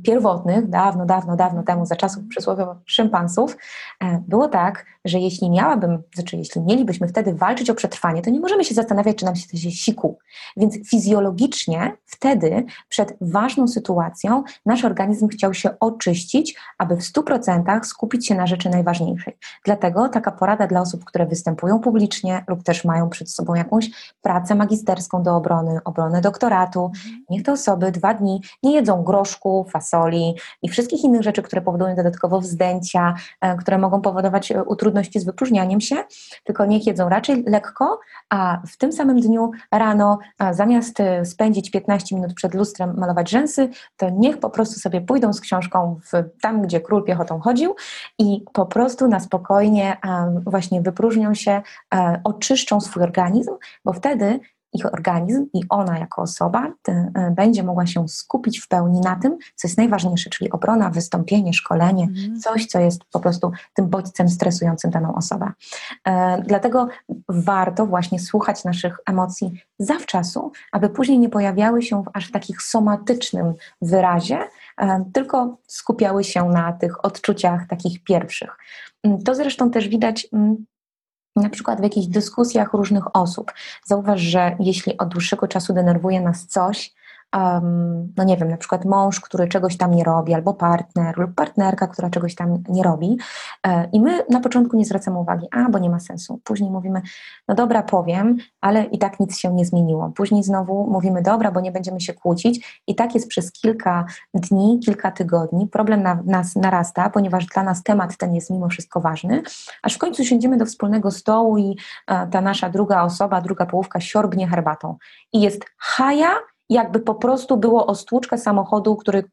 pierwotnych, dawno, dawno, dawno temu, za czasów przysłowiowych szympansów, e, było tak, że jeśli miałabym, znaczy jeśli mielibyśmy wtedy walczyć o przetrwanie, to nie możemy się zastanawiać, czy nam się coś siku. Więc fizjologicznie wtedy przed ważną sytuacją nasz organizm chciał się oczyścić, aby w 100% skupić się na rzeczy najważniejszej. Dlatego taka porada dla osób, które występują publicznie lub też mają przed sobą jakąś pracę magisterską do obrony, obronę doktoratu, mhm. niech te osoby dwa dni nie jedzą groszku, fasoli i wszystkich innych rzeczy, które powodują dodatkowo wzdęcia, e, które mogą powodować e, utrudności z wypróżnianiem się, tylko niech jedzą raczej lekko, a w tym samym dniu rano zamiast e, spędzić 15 minut przed lustrem malować rzęsy, to niech po prostu sobie pójdą z książką w, tam, gdzie król piechotą chodził i po prostu na spokojnie właśnie wypróżnią się, oczyszczą swój organizm, bo wtedy ich organizm i ona jako osoba e, będzie mogła się skupić w pełni na tym, co jest najważniejsze, czyli obrona, wystąpienie, szkolenie, mm. coś, co jest po prostu tym bodźcem stresującym daną osobę. E, dlatego warto właśnie słuchać naszych emocji zawczasu, aby później nie pojawiały się w aż takich somatycznym wyrazie, e, tylko skupiały się na tych odczuciach takich pierwszych. Mm, to zresztą też widać mm, na przykład w jakichś dyskusjach różnych osób. Zauważ, że jeśli od dłuższego czasu denerwuje nas coś, um, no nie wiem, na przykład mąż, który czegoś tam nie robi, albo partner lub partnerka, która czegoś tam nie robi. E, I my na początku nie zwracamy uwagi, a bo nie ma sensu. Później mówimy, no dobra, powiem, ale i tak nic się nie zmieniło. Później znowu mówimy, dobra, bo nie będziemy się kłócić. I tak jest przez kilka dni, kilka tygodni. Problem na nas narasta, ponieważ dla nas temat ten jest mimo wszystko ważny, aż w końcu siądziemy do wspólnego stołu i e, ta nasza druga osoba, druga połówka siorbnie herbatą. I jest haja jakby po prostu było o stłuczkę samochodu, który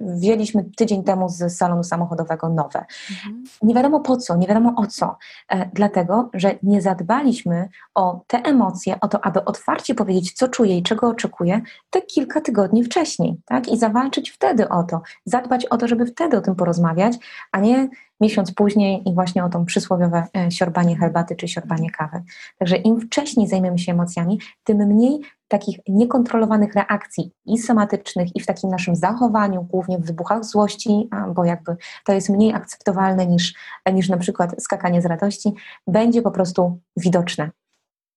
wzięliśmy tydzień temu z salonu samochodowego nowe. Mhm. Nie wiadomo po co, nie wiadomo o co. E, dlatego, że nie zadbaliśmy o te emocje, o to, aby otwarcie powiedzieć, co czuję i czego oczekuję, te kilka tygodni wcześniej, tak? I zawalczyć wtedy o to, zadbać o to, żeby wtedy o tym porozmawiać, a nie miesiąc później i właśnie o tą przysłowiowe e, siorbanie herbaty czy siorbanie kawy. Także im wcześniej zajmiemy się emocjami, tym mniej takich niekontrolowanych reakcji i somatycznych, i w takim naszym zachowaniu, głównie w wybuchach złości, bo jakby to jest mniej akceptowalne niż, niż na przykład skakanie z radości, będzie po prostu widoczne.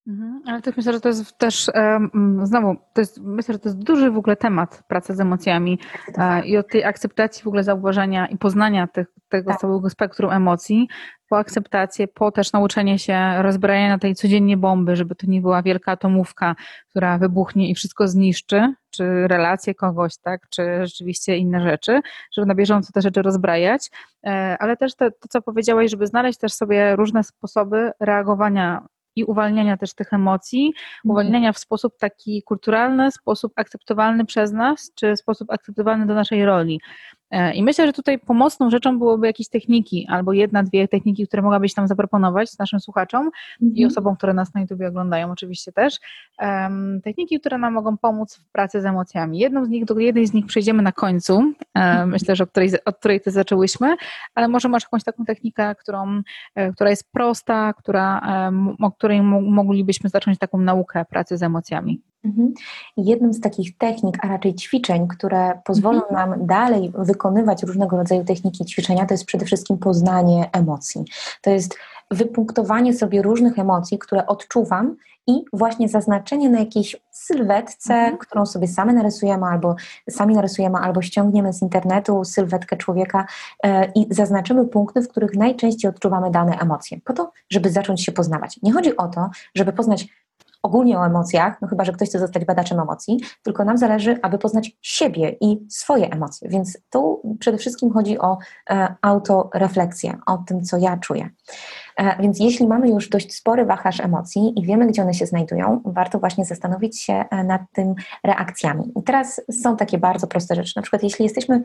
Mhm, ale też myślę, że to jest też um, znowu, to jest, myślę, że to jest duży w ogóle temat pracy z emocjami tak. i od tej akceptacji w ogóle zauważenia i poznania tych, tego tak. całego spektrum emocji, po akceptację, po też nauczenie się rozbrajania tej codziennie bomby, żeby to nie była wielka atomówka, która wybuchnie i wszystko zniszczy, czy relacje kogoś, tak, czy rzeczywiście inne rzeczy, żeby na bieżąco te rzeczy rozbrajać, e, ale też to, to co powiedziałaś, żeby znaleźć też sobie różne sposoby reagowania i uwalniania też tych emocji, mhm. uwalniania w sposób taki kulturalny, sposób akceptowalny przez nas, czy sposób akceptowalny do naszej roli. E, I myślę, że tutaj pomocną rzeczą byłoby jakieś techniki, albo jedna, dwie techniki, które mogłabyś nam zaproponować naszym słuchaczom mhm. i osobom, które nas na YouTube oglądają oczywiście też. Um, techniki, które nam mogą pomóc w pracy z emocjami. Jedną z nich, do jednej z nich przejdziemy na końcu, um, myślę, że od której, od której ty zaczęłyśmy, ale może masz jakąś taką technikę, którą, e, która jest prosta, która, um, o której moglibyśmy zacząć taką naukę pracy z emocjami. Mhm. Jednym z takich technik, a raczej ćwiczeń, które pozwolą mhm. nam dalej wykonywać różnego rodzaju techniki ćwiczenia, to jest przede wszystkim poznanie emocji. To jest wypunktowanie sobie różnych emocji, które odczuwam i właśnie zaznaczenie na jakiejś sylwetce, mhm. którą sobie same narysujemy albo sami narysujemy, albo ściągniemy z internetu sylwetkę człowieka e, i zaznaczymy punkty, w których najczęściej odczuwamy dane emocje, po to, żeby zacząć się poznawać. Nie chodzi o to, żeby poznać ogólnie o emocjach, no chyba, że ktoś chce zostać badaczem emocji, tylko nam zależy, aby poznać siebie i swoje emocje. Więc tu przede wszystkim chodzi o e, autorefleksję, o tym, co ja czuję. E, więc jeśli mamy już dość spory wachlarz emocji i wiemy, gdzie one się znajdują, warto właśnie zastanowić się e, nad tym reakcjami. I teraz są takie bardzo proste rzeczy. Na przykład, jeśli jesteśmy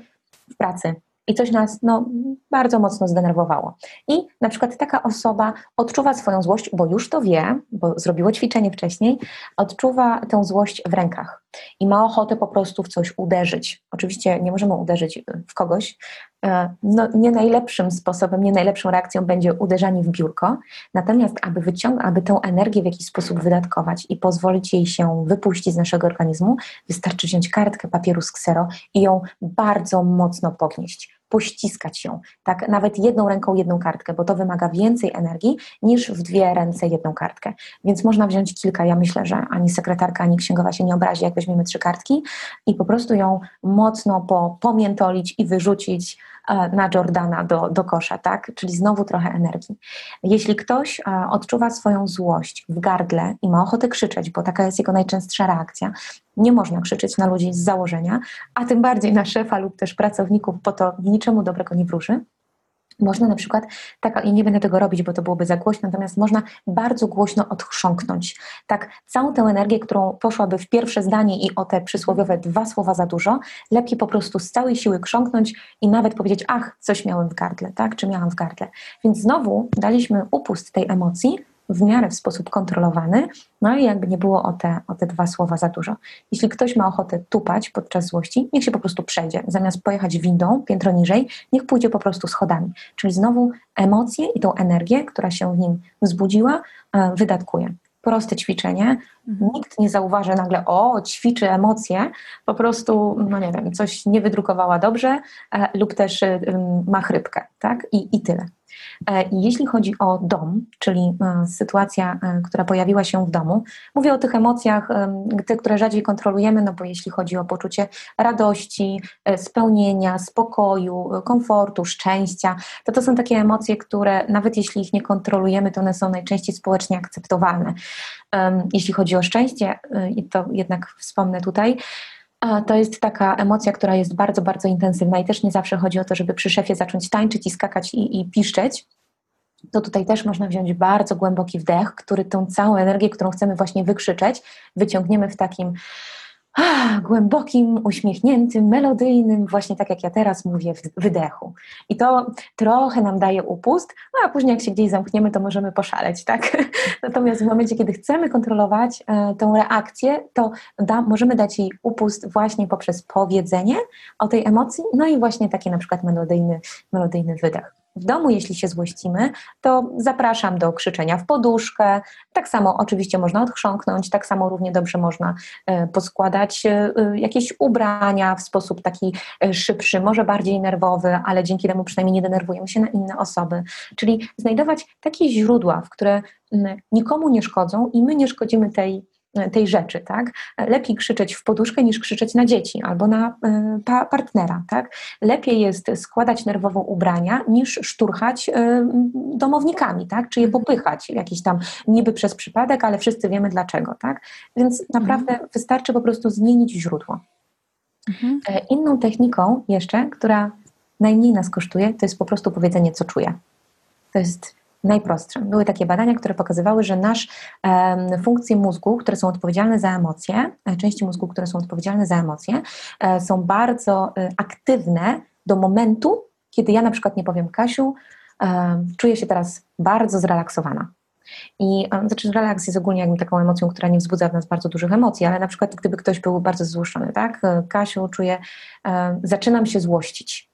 w pracy, i coś nas no, bardzo mocno zdenerwowało. I na przykład taka osoba odczuwa swoją złość, bo już to wie, bo zrobiło ćwiczenie wcześniej, odczuwa tę złość w rękach i ma ochotę po prostu w coś uderzyć. Oczywiście nie możemy uderzyć w kogoś. E, no, nie najlepszym sposobem, nie najlepszą reakcją będzie uderzanie w biurko, natomiast aby wyciągnąć, aby tę energię w jakiś sposób wydatkować i pozwolić jej się wypuścić z naszego organizmu, wystarczy wziąć kartkę papieru z ksero i ją bardzo mocno pognieść pościskać ją, tak, nawet jedną ręką jedną kartkę, bo to wymaga więcej energii niż w dwie ręce jedną kartkę. Więc można wziąć kilka, ja myślę, że ani sekretarka, ani księgowa się nie obrazi, jak weźmiemy trzy kartki i po prostu ją mocno po, pomiętolić i wyrzucić na Jordana do, do kosza, tak? Czyli znowu trochę energii. Jeśli ktoś e, odczuwa swoją złość w gardle i ma ochotę krzyczeć, bo taka jest jego najczęstsza reakcja, nie można krzyczeć na ludzi z założenia, a tym bardziej na szefa lub też pracowników, bo to niczemu dobrego nie wróży. Można na przykład, taka, i nie będę tego robić, bo to byłoby za głośno, natomiast można bardzo głośno odchrząknąć. Tak, całą tę energię, którą poszłaby w pierwsze zdanie i o te przysłowiowe dwa słowa za dużo, lepiej po prostu z całej siły krząknąć i nawet powiedzieć, ach, coś miałem w gardle, tak, czy miałam w gardle. Więc znowu daliśmy upust tej emocji, w miarę w sposób kontrolowany, no i jakby nie było o te, o te dwa słowa za dużo. Jeśli ktoś ma ochotę tupać podczas złości, niech się po prostu przejdzie. Zamiast pojechać windą piętro niżej, niech pójdzie po prostu schodami. Czyli znowu emocje i tą energię, która się w nim wzbudziła, e, wydatkuje proste ćwiczenie. Mhm. Nikt nie zauważy nagle, o, ćwiczy emocje, po prostu, no nie wiem, coś nie wydrukowała dobrze e, lub też y, ma chrypkę, tak? I, i tyle. E, jeśli chodzi o dom, czyli e, sytuacja, e, która pojawiła się w domu, mówię o tych emocjach, te, które rzadziej kontrolujemy, no bo jeśli chodzi o poczucie radości, spełnienia, spokoju, komfortu, szczęścia, to to są takie emocje, które nawet jeśli ich nie kontrolujemy, to one są najczęściej społecznie akceptowalne. Jeśli chodzi o szczęście, i to jednak wspomnę tutaj, to jest taka emocja, która jest bardzo, bardzo intensywna i też nie zawsze chodzi o to, żeby przy szefie zacząć tańczyć i skakać i, i piszczeć. To tutaj też można wziąć bardzo głęboki wdech, który tą całą energię, którą chcemy właśnie wykrzyczeć, wyciągniemy w takim głębokim, uśmiechniętym, melodyjnym, właśnie tak jak ja teraz mówię, wydechu. I to trochę nam daje upust, no a później jak się gdzieś zamkniemy, to możemy poszaleć, tak? Natomiast w momencie, kiedy chcemy kontrolować e, tą reakcję, to da, możemy dać jej upust właśnie poprzez powiedzenie o tej emocji, no i właśnie taki na przykład melodyjny, melodyjny wydech. W domu, jeśli się złościmy, to zapraszam do krzyczenia w poduszkę. Tak samo oczywiście można odchrząknąć, tak samo równie dobrze można e, poskładać e, e, jakieś ubrania w sposób taki szybszy, może bardziej nerwowy, ale dzięki temu przynajmniej nie denerwujemy się na inne osoby. Czyli znajdować takie źródła, w które nikomu nie szkodzą i my nie szkodzimy tej tej rzeczy, tak? Lepiej krzyczeć w poduszkę niż krzyczeć na dzieci albo na e, pa partnera, tak? Lepiej jest składać nerwowo ubrania niż szturchać e, domownikami, tak? Czy je mhm. popychać jakiś tam niby przez przypadek, ale wszyscy wiemy dlaczego, tak? Więc naprawdę mhm. wystarczy po prostu zmienić źródło. Mhm. E, inną techniką jeszcze, która najmniej nas kosztuje, to jest po prostu powiedzenie, co czuję. To jest najprostsze. Były takie badania, które pokazywały, że nasz um, funkcje mózgu, które są odpowiedzialne za emocje, e, części mózgu, które są odpowiedzialne za emocje, e, są bardzo e, aktywne do momentu, kiedy ja na przykład nie powiem, Kasiu, e, czuję się teraz bardzo zrelaksowana. I znaczy, relaks jest ogólnie jakby taką emocją, która nie wzbudza w nas bardzo dużych emocji, ale na przykład gdyby ktoś był bardzo złoszczony, tak? Kasiu, czuję, e, zaczynam się złościć.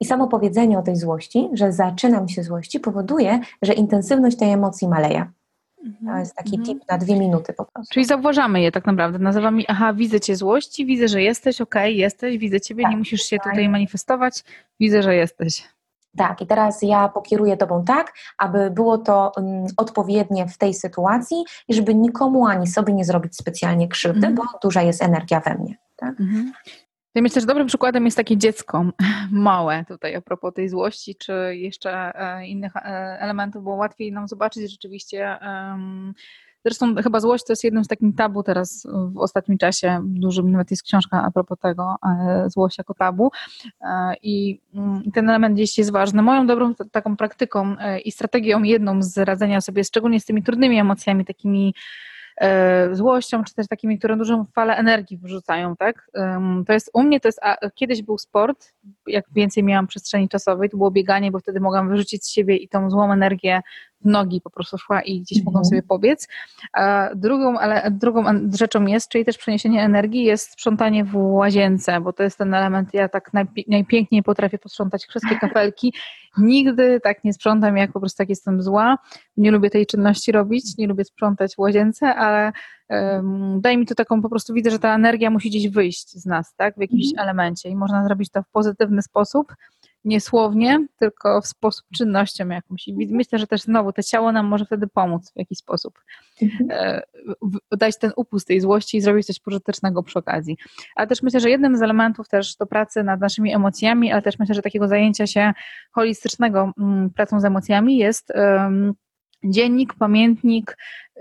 I samo powiedzenie o tej złości, że zaczynam się złości, powoduje, że intensywność tej emocji maleje. To jest taki mhm. tip na dwie minuty po prostu. Czyli zauważamy je tak naprawdę. Nazywamy, aha, widzę cię złości, widzę, że jesteś, okej, okay, jesteś, widzę ciebie, tak, nie musisz się tutaj manifestować, widzę, że jesteś. Tak, i teraz ja pokieruję Tobą tak, aby było to um, odpowiednie w tej sytuacji i żeby nikomu ani sobie nie zrobić specjalnie krzywdy, mm. bo duża jest energia we mnie. Tak? Mm. Ja myślę, że dobrym przykładem jest takie dziecko małe tutaj a propos tej złości, czy jeszcze e, innych e, elementów, bo łatwiej nam zobaczyć rzeczywiście Zresztą chyba złość to jest jednym z takich tabu teraz w ostatnim czasie. Dużo nawet jest książka a propos tego, e, złość jako tabu. E, mm, I ten element gdzieś jest ważny. Moją dobrą taką praktyką i strategią jedną z radzenia sobie, szczególnie z tymi trudnymi emocjami, takimi złością, czy też takimi, które dużą falę energii wyrzucają, tak? To jest u mnie, to jest, kiedyś był sport, jak więcej miałam przestrzeni czasowej, to było bieganie, bo wtedy mogłam wyrzucić z siebie i tą złą energię nogi po prostu szła i gdzieś mogą mhm. sobie pobiec. A drugą, ale drugą rzeczą jest, czyli też przeniesienie energii, jest sprzątanie w łazience, bo to jest ten element, ja tak najpiękniej potrafię posprzątać wszystkie kafelki. Nigdy tak nie sprzątam, jak po prostu tak jestem zła. Nie lubię tej czynności robić, nie lubię sprzątać w łazience, ale um, daje mi to taką, po prostu widzę, że ta energia musi gdzieś wyjść z nas, tak, w jakimś mhm. elemencie i można zrobić to w pozytywny sposób niesłownie, tylko w sposób czynnością jakąś. I myślę, że też znowu to ciało nam może wtedy pomóc w jakiś sposób. Mhm. E, dać ten upust tej złości i zrobić coś pożytecznego przy okazji. Ale też myślę, że jednym z elementów też do pracy nad naszymi emocjami, ale też myślę, że takiego zajęcia się holistycznego mm, pracą z emocjami jest dziennik, pamiętnik,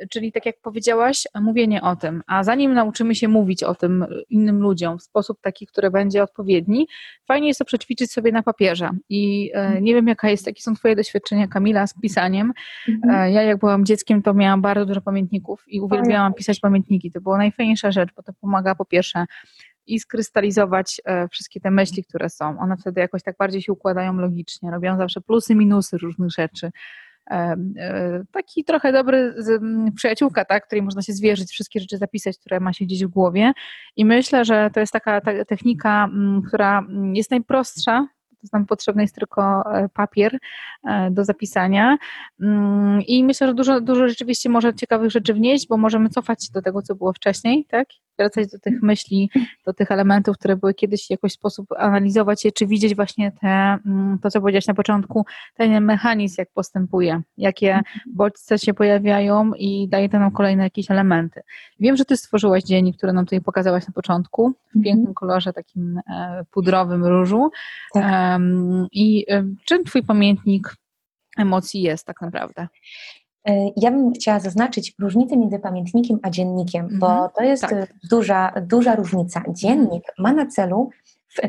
czyli tak jak powiedziałaś, mówienie o tym. A zanim nauczymy się mówić o tym innym ludziom w sposób taki, który będzie odpowiedni, fajnie jest to przećwiczyć sobie na papierze. I e, nie wiem, jaka jest, jakie są Twoje doświadczenia, Kamila, z pisaniem. Mhm. E, ja, jak byłam dzieckiem, to miałam bardzo dużo pamiętników i uwielbiałam pisać pamiętniki. To była najfajniejsza rzecz, bo to pomaga po pierwsze i skrystalizować e, wszystkie te myśli, które są. One wtedy jakoś tak bardziej się układają logicznie, robią zawsze plusy, minusy różnych rzeczy. E, taki trochę dobry przyjaciółka, tak, której można się zwierzyć, wszystkie rzeczy zapisać, które ma się gdzieś w głowie. I myślę, że to jest taka ta technika, która jest najprostsza, to nam potrzebny jest tylko e, papier e, do zapisania. Mm, I myślę, że dużo, dużo rzeczywiście może ciekawych rzeczy wnieść, bo możemy cofać się do tego, co było wcześniej, tak? Wracać do tych myśli, do tych elementów, które były kiedyś w jakiś sposób analizować je, czy widzieć właśnie te, mm, to, co powiedziałaś na początku, ten mechanizm, jak postępuje, jakie bodźce się pojawiają i daje to nam kolejne jakieś elementy. Wiem, że ty stworzyłaś dziennik, który nam tutaj pokazałaś na początku, w mhm. pięknym kolorze, takim e, pudrowym różu. Tak. I czym Twój pamiętnik emocji jest tak naprawdę? E, ja bym chciała zaznaczyć różnicę między pamiętnikiem a dziennikiem, bo mhm. to jest tak. duża, duża różnica. Dziennik ma na celu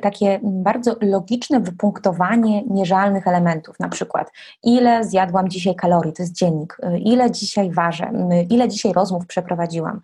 takie bardzo logiczne wypunktowanie mierzalnych elementów, na przykład ile zjadłam dzisiaj kalorii, to jest dziennik, y, ile dzisiaj ważę, ile dzisiaj rozmów przeprowadziłam.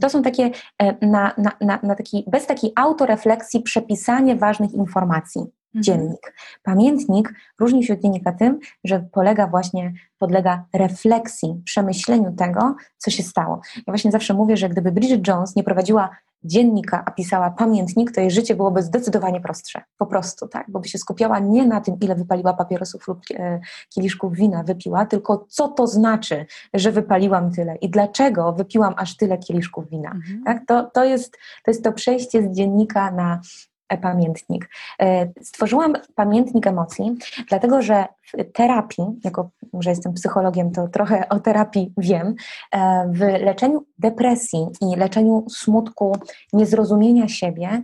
To są takie e, na, na, na, na taki, bez takiej autorefleksji przepisanie ważnych informacji. Mhm. Dziennik. Pamiętnik różni się od dziennika tym, że polega właśnie, podlega refleksji, przemyśleniu tego, co się stało. Ja właśnie zawsze mówię, że gdyby Bridget Jones nie prowadziła dziennika, a pisała pamiętnik, to jej życie byłoby zdecydowanie prostsze. Po prostu, tak? Bo by się skupiała nie na tym, ile wypaliła papierosów lub e, kieliszków wina wypiła, tylko co to znaczy, że wypaliłam tyle i dlaczego wypiłam aż tyle kieliszków wina. Mhm. Tak? To, to, jest, to jest to przejście z dziennika na, pamiętnik. E, stworzyłam pamiętnik emocji, dlatego że w terapii, jako że jestem psychologiem, to trochę o terapii wiem, e, w leczeniu depresji i leczeniu smutku, niezrozumienia siebie,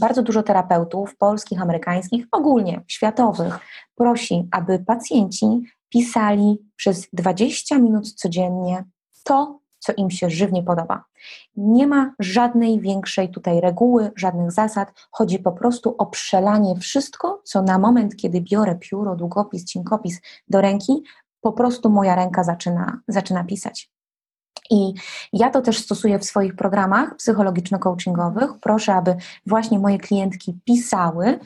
bardzo dużo terapeutów polskich, amerykańskich, ogólnie światowych, prosi, aby pacjenci pisali przez 20 minut codziennie to, co im się żywnie podoba. Nie ma żadnej większej tutaj reguły, żadnych zasad. Chodzi po prostu o przelanie wszystko, co na moment, kiedy biorę pióro, długopis, cinkopis do ręki, po prostu moja ręka zaczyna, zaczyna pisać. I ja to też stosuję w swoich programach psychologiczno-coachingowych. Proszę, aby właśnie moje klientki pisały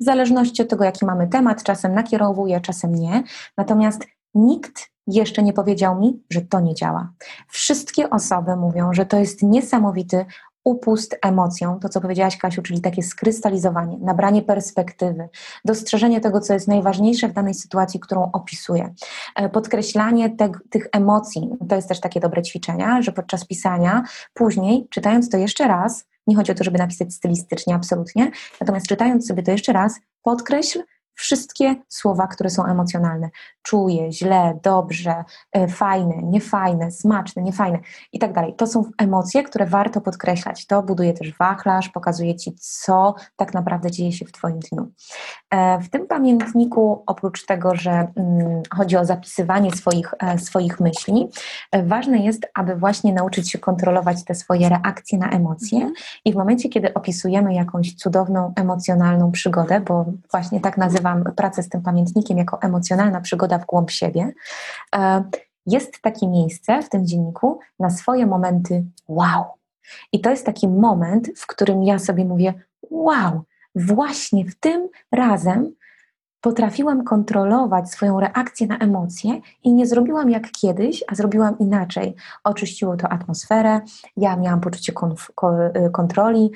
w zależności od tego, jaki mamy temat, czasem nakierowuje, czasem nie. Natomiast nikt jeszcze nie powiedział mi, że to nie działa. Wszystkie osoby mówią, że to jest niesamowity upust emocją, to co powiedziałaś Kasiu, czyli takie skrystalizowanie, nabranie perspektywy, dostrzeżenie tego, co jest najważniejsze w danej sytuacji, którą opisuję, e, podkreślanie te, tych emocji. To jest też takie dobre ćwiczenia, że podczas pisania, później, czytając to jeszcze raz, nie chodzi o to, żeby napisać stylistycznie, absolutnie, natomiast czytając sobie to jeszcze raz, podkreśl, wszystkie słowa, które są emocjonalne. Czuję, źle, dobrze, e, fajne, niefajne, smaczne, niefajne i tak dalej. To są emocje, które warto podkreślać. To buduje też wachlarz, pokazuje Ci, co tak naprawdę dzieje się w Twoim dniu. E, w tym pamiętniku, oprócz tego, że mm, chodzi o zapisywanie swoich, e, swoich myśli, ważne jest, aby właśnie nauczyć się kontrolować te swoje reakcje na emocje mhm. i w momencie, kiedy opisujemy jakąś cudowną, emocjonalną przygodę, bo właśnie tak nazywam nazywam pracę z tym pamiętnikiem jako emocjonalna przygoda w głąb siebie, e, jest takie miejsce w tym dzienniku na swoje momenty wow. I to jest taki moment, w którym ja sobie mówię wow, właśnie w tym razem potrafiłam kontrolować swoją reakcję na emocje i nie zrobiłam jak kiedyś, a zrobiłam inaczej. Oczyściło to atmosferę, ja miałam poczucie y, kontroli,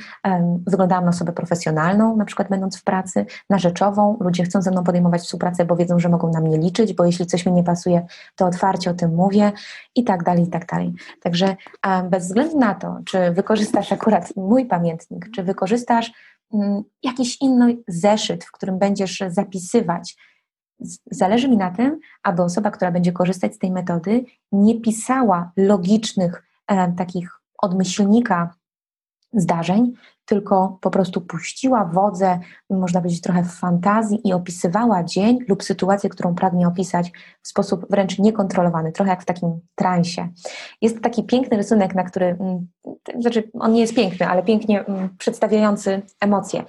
wyglądałam na osobę profesjonalną, na przykład będąc w pracy, na rzeczową. Ludzie chcą ze mną podejmować współpracę, bo wiedzą, że mogą na mnie liczyć, bo jeśli coś mi nie pasuje, to otwarcie o tym mówię i tak dalej, i tak dalej. Także bez względu na to, czy wykorzystasz akurat mój pamiętnik, czy wykorzystasz jakiś inny zeszyt, w którym będziesz zapisywać. Zależy mi na tym, aby osoba, która będzie korzystać z tej metody, nie pisała logicznych, e, takich od myślnika zdarzeń, tylko po prostu puściła wodze, można powiedzieć trochę w fantazji i opisywała dzień lub sytuację, którą pragnie opisać w sposób wręcz niekontrolowany, trochę jak w takim transie. Jest taki piękny rysunek, na który, mm, znaczy on nie jest piękny, ale pięknie mm, przedstawiający emocje.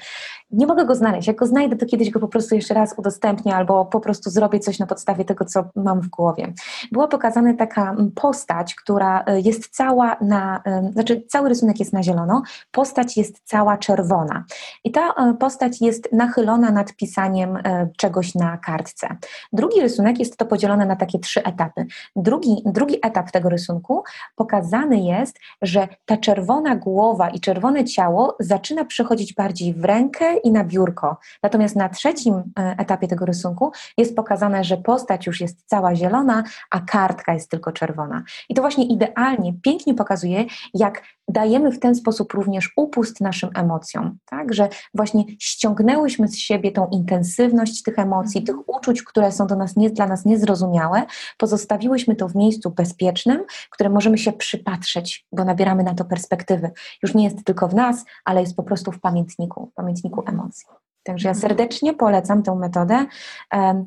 Nie mogę go znaleźć. Jak go znajdę, to kiedyś go po prostu jeszcze raz udostępnię albo po prostu zrobię coś na podstawie tego, co mam w głowie. Była pokazana taka mm, postać, która y, jest cała na, y, znaczy cały rysunek jest na zielono, postać jest cała czerwona. I ta y, postać jest nachylona nad pisaniem czegoś na kartce. Drugi rysunek jest to podzielone na takie trzy etapy. Drugi, drugi etap tego rysunku pokazany jest, że ta czerwona głowa i czerwone ciało zaczyna przechodzić bardziej w rękę i na biurko. Natomiast na trzecim e, etapie tego rysunku jest pokazane, że postać już jest cała zielona, a kartka jest tylko czerwona. I to właśnie idealnie, pięknie pokazuje, jak dajemy w ten sposób również upust naszym emocjom, tak? Że właśnie ściągnęłyśmy z siebie tą intensywność tych emocji, tych uczuć, które są do nas nie, dla nas niezrozumiałe, pozostawiłyśmy to w miejscu bezpiecznym, które możemy się przypatrzeć, bo nabieramy na to perspektywy. Już nie jest tylko w nas, ale jest po prostu w pamiętniku, w pamiętniku emocji. Także ja mhm. serdecznie polecam tę metodę,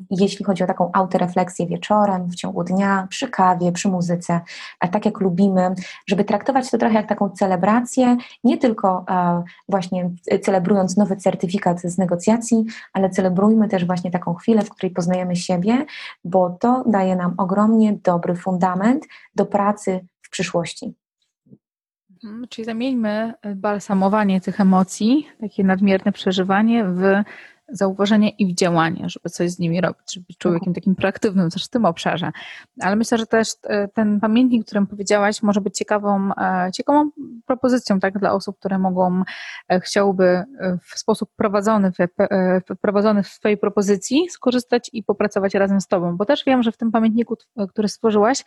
jeśli chodzi o taką autorefleksję wieczorem, w ciągu dnia, przy kawie, przy muzyce, tak jak lubimy, żeby traktować to trochę jak taką celebrację, nie tylko właśnie celebrując nowy certyfikat z negocjacji, ale celebrujmy też właśnie taką chwilę, w której poznajemy siebie, bo to daje nam ogromnie dobry fundament do pracy w przyszłości. Mhm, czyli zamieńmy balsamowanie tych emocji, takie nadmierne przeżywanie w zauważenie i w działanie, żeby coś z nimi robić, żeby być człowiekiem takim proaktywnym też w tym obszarze. Ale myślę, że też e, ten pamiętnik, którym powiedziałaś, może być ciekawą, e, ciekawą propozycją tak, dla osób, które mogą, chciałyby w sposób prowadzony, wprowadzony w swojej propozycji skorzystać i popracować razem z Tobą, bo też wiem, że w tym pamiętniku, który stworzyłaś,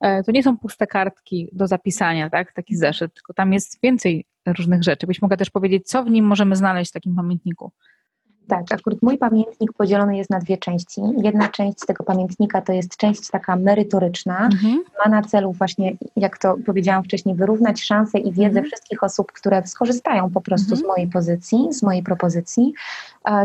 E, to nie są puste kartki do zapisania, tak? taki zeszyt, tylko tam jest więcej różnych rzeczy. Byś mogła też powiedzieć, co w nim możemy znaleźć w takim pamiętniku. Tak, akurat mój pamiętnik podzielony jest na dwie części. Jedna część tego pamiętnika to jest część taka merytoryczna. Mhm. Ma na celu właśnie, jak to powiedziałam wcześniej, wyrównać szanse i wiedzę mhm. wszystkich osób, które skorzystają po prostu mhm. z mojej pozycji, z mojej propozycji.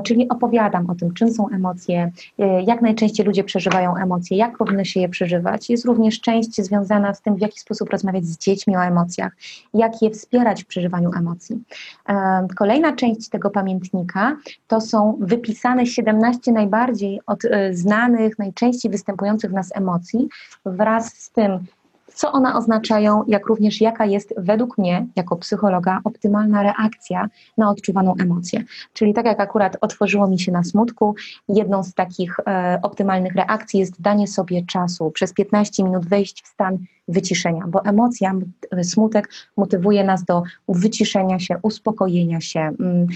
Czyli opowiadam o tym, czym są emocje, e, jak najczęściej ludzie przeżywają emocje, jak powinno się je przeżywać. Jest również część związana z tym, w jaki sposób rozmawiać z dziećmi o emocjach, jak je wspierać w przeżywaniu emocji. E, kolejna część tego pamiętnika to są wypisane 17 najbardziej od, e, znanych, najczęściej występujących w nas emocji wraz z tym, co one oznaczają, jak również jaka jest według mnie, jako psychologa, optymalna reakcja na odczuwaną emocję. Czyli tak jak akurat otworzyło mi się na smutku, jedną z takich e, optymalnych reakcji jest danie sobie czasu przez 15 minut wejść w stan wyciszenia, bo emocja, smutek motywuje nas do wyciszenia się, uspokojenia się, mm,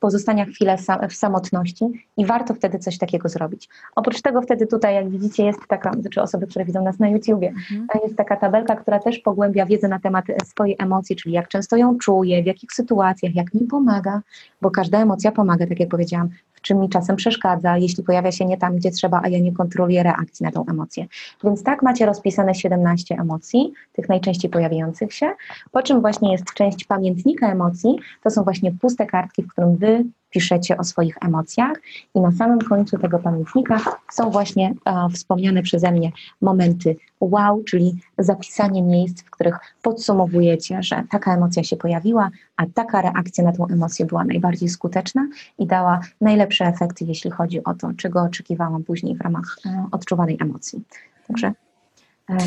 pozostania chwilę w samotności i warto wtedy coś takiego zrobić. Oprócz tego wtedy tutaj, jak widzicie, jest taka, znaczy osoby, które widzą nas na YouTubie, mhm. jest taka tabelka, która też pogłębia wiedzę na temat swojej emocji, czyli jak często ją czuję, w jakich sytuacjach, jak mi pomaga, bo każda emocja pomaga, tak jak powiedziałam, w czym mi czasem przeszkadza, jeśli pojawia się nie tam, gdzie trzeba, a ja nie kontroluję reakcji na tą emocję. Więc tak macie rozpisane 17 emocji, tych najczęściej pojawiających się, po czym właśnie jest część pamiętnika emocji, to są właśnie puste kartki, w którym wy piszecie o swoich emocjach i na samym końcu tego pamiętnika są właśnie e, wspomniane przeze mnie momenty wow, czyli zapisanie miejsc, w których podsumowujecie, że taka emocja się pojawiła, a taka reakcja na tą emocję była najbardziej skuteczna i dała najlepsze efekty, jeśli chodzi o to, czego oczekiwałam później w ramach e, odczuwanej emocji. Także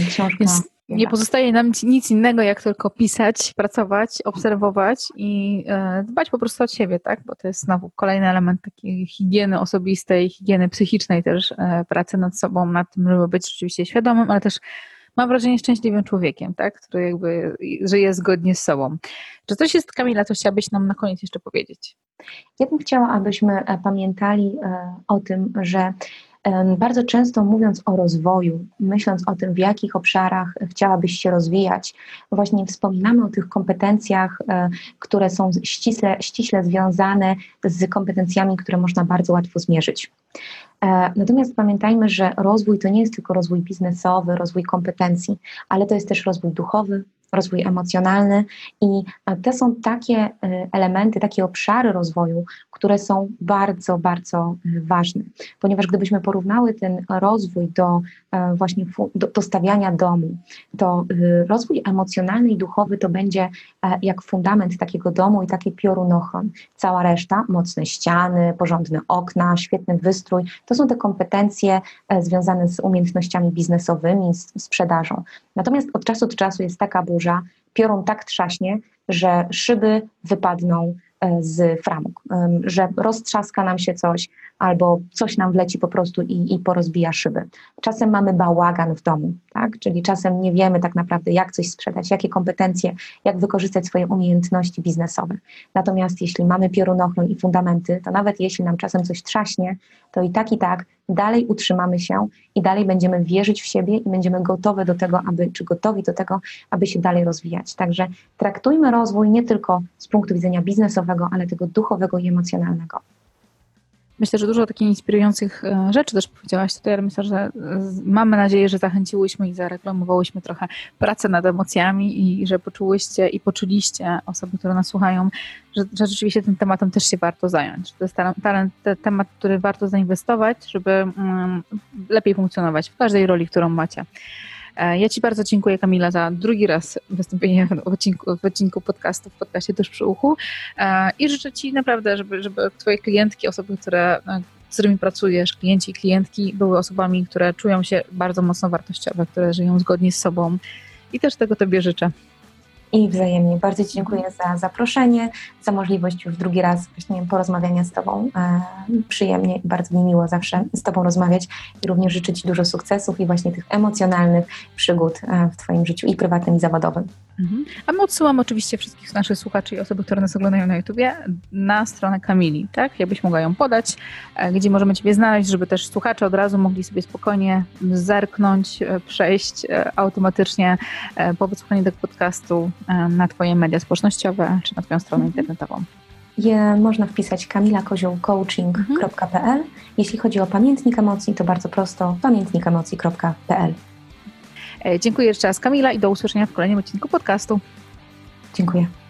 książka. Jest nie pozostaje nam nic innego, jak tylko pisać, pracować, obserwować i e, dbać po prostu o siebie, tak? Bo to jest znowu kolejny element takiej higieny osobistej, higieny psychicznej też, e, pracy nad sobą, nad tym, żeby być rzeczywiście świadomym, ale też mam wrażenie szczęśliwym człowiekiem, tak? Który jakby żyje zgodnie z sobą. Czy coś jest, Kamila, co chciałabyś nam na koniec jeszcze powiedzieć? Ja bym chciała, abyśmy e, pamiętali o tym, że bardzo często mówiąc o rozwoju, myśląc o tym, w jakich obszarach chciałabyś się rozwijać, właśnie wspominamy o tych kompetencjach, e, które są ściśle, ściśle związane z kompetencjami, które można bardzo łatwo zmierzyć. E, natomiast pamiętajmy, że rozwój to nie jest tylko rozwój biznesowy, rozwój kompetencji, ale to jest też rozwój duchowy, rozwój emocjonalny i te są takie e, elementy, takie obszary rozwoju, które są bardzo, bardzo e, ważne, ponieważ gdybyśmy porównały ten rozwój do e, właśnie do, do stawiania domu, to rozwój emocjonalny i duchowy to będzie jak fundament takiego domu i taki piorunochron. Cała reszta, mocne ściany, porządne okna, świetny wystrój, to są te kompetencje związane z umiejętnościami biznesowymi, z sprzedażą. Natomiast od czasu do czasu jest taka burza, piorun tak trzaśnie, że szyby wypadną z framug, że roztrzaska nam się coś, albo coś nam wleci po prostu i, i porozbija szyby. Czasem mamy bałagan w domu, tak? czyli czasem nie wiemy tak naprawdę, jak coś sprzedać, jakie kompetencje, jak wykorzystać swoje umiejętności biznesowe. Natomiast jeśli mamy piorunochron i fundamenty, to nawet jeśli nam czasem coś trzaśnie, to i tak, i tak dalej utrzymamy się i dalej będziemy wierzyć w siebie i będziemy gotowe do tego, aby, czy gotowi do tego, aby się dalej rozwijać. Także traktujmy rozwój nie tylko z punktu widzenia biznesowego, ale tego duchowego i emocjonalnego. Myślę, że dużo takich inspirujących e, rzeczy też powiedziałaś tutaj, ale myślę, że e, mamy nadzieję, że zachęciłyśmy i zareklamowałyśmy trochę pracę nad emocjami i że poczułyście i poczuliście osoby, które nas słuchają, że, że rzeczywiście tym tematem też się warto zająć. To jest talent, temat, który warto zainwestować, żeby mm, lepiej funkcjonować w każdej roli, którą macie. E, ja Ci bardzo dziękuję, Kamila, za drugi raz wystąpienie w odcinku, w odcinku podcastu, w podcaście Tuż przy uchu. E, i życzę Ci naprawdę, żeby, żeby Twoje klientki, osoby, które, e, z którymi pracujesz, klienci i klientki były osobami, które czują się bardzo mocno wartościowe, które żyją zgodnie z sobą. I też tego Tobie życzę i wzajemnie. Bardzo Ci dziękuję za zaproszenie, za możliwość już drugi raz właśnie porozmawiania z Tobą. E, przyjemnie i bardzo mi miło zawsze z Tobą rozmawiać i również życzę Ci dużo sukcesów i właśnie tych emocjonalnych przygód e, w Twoim życiu i prywatnym i zawodowym. Mhm. A my odsyłamy oczywiście wszystkich naszych słuchaczy i osoby, które nas oglądają na YouTubie na stronę Kamili, tak? Jakbyś mogła ją podać, e, gdzie możemy Ciebie znaleźć, żeby też słuchacze od razu mogli sobie spokojnie zerknąć, e, przejść e, automatycznie po wysłuchaniu tego podcastu na Twoje media społecznościowe czy na Twoją stronę mhm. internetową. Je można wpisać kamilakoziołcoaching.pl. Mhm. Jeśli chodzi o pamiętnik emocji, to bardzo prosto pamiętnikemocji.pl. E, dziękuję jeszcze raz Kamila i do usłyszenia w kolejnym odcinku podcastu. Dziękuję.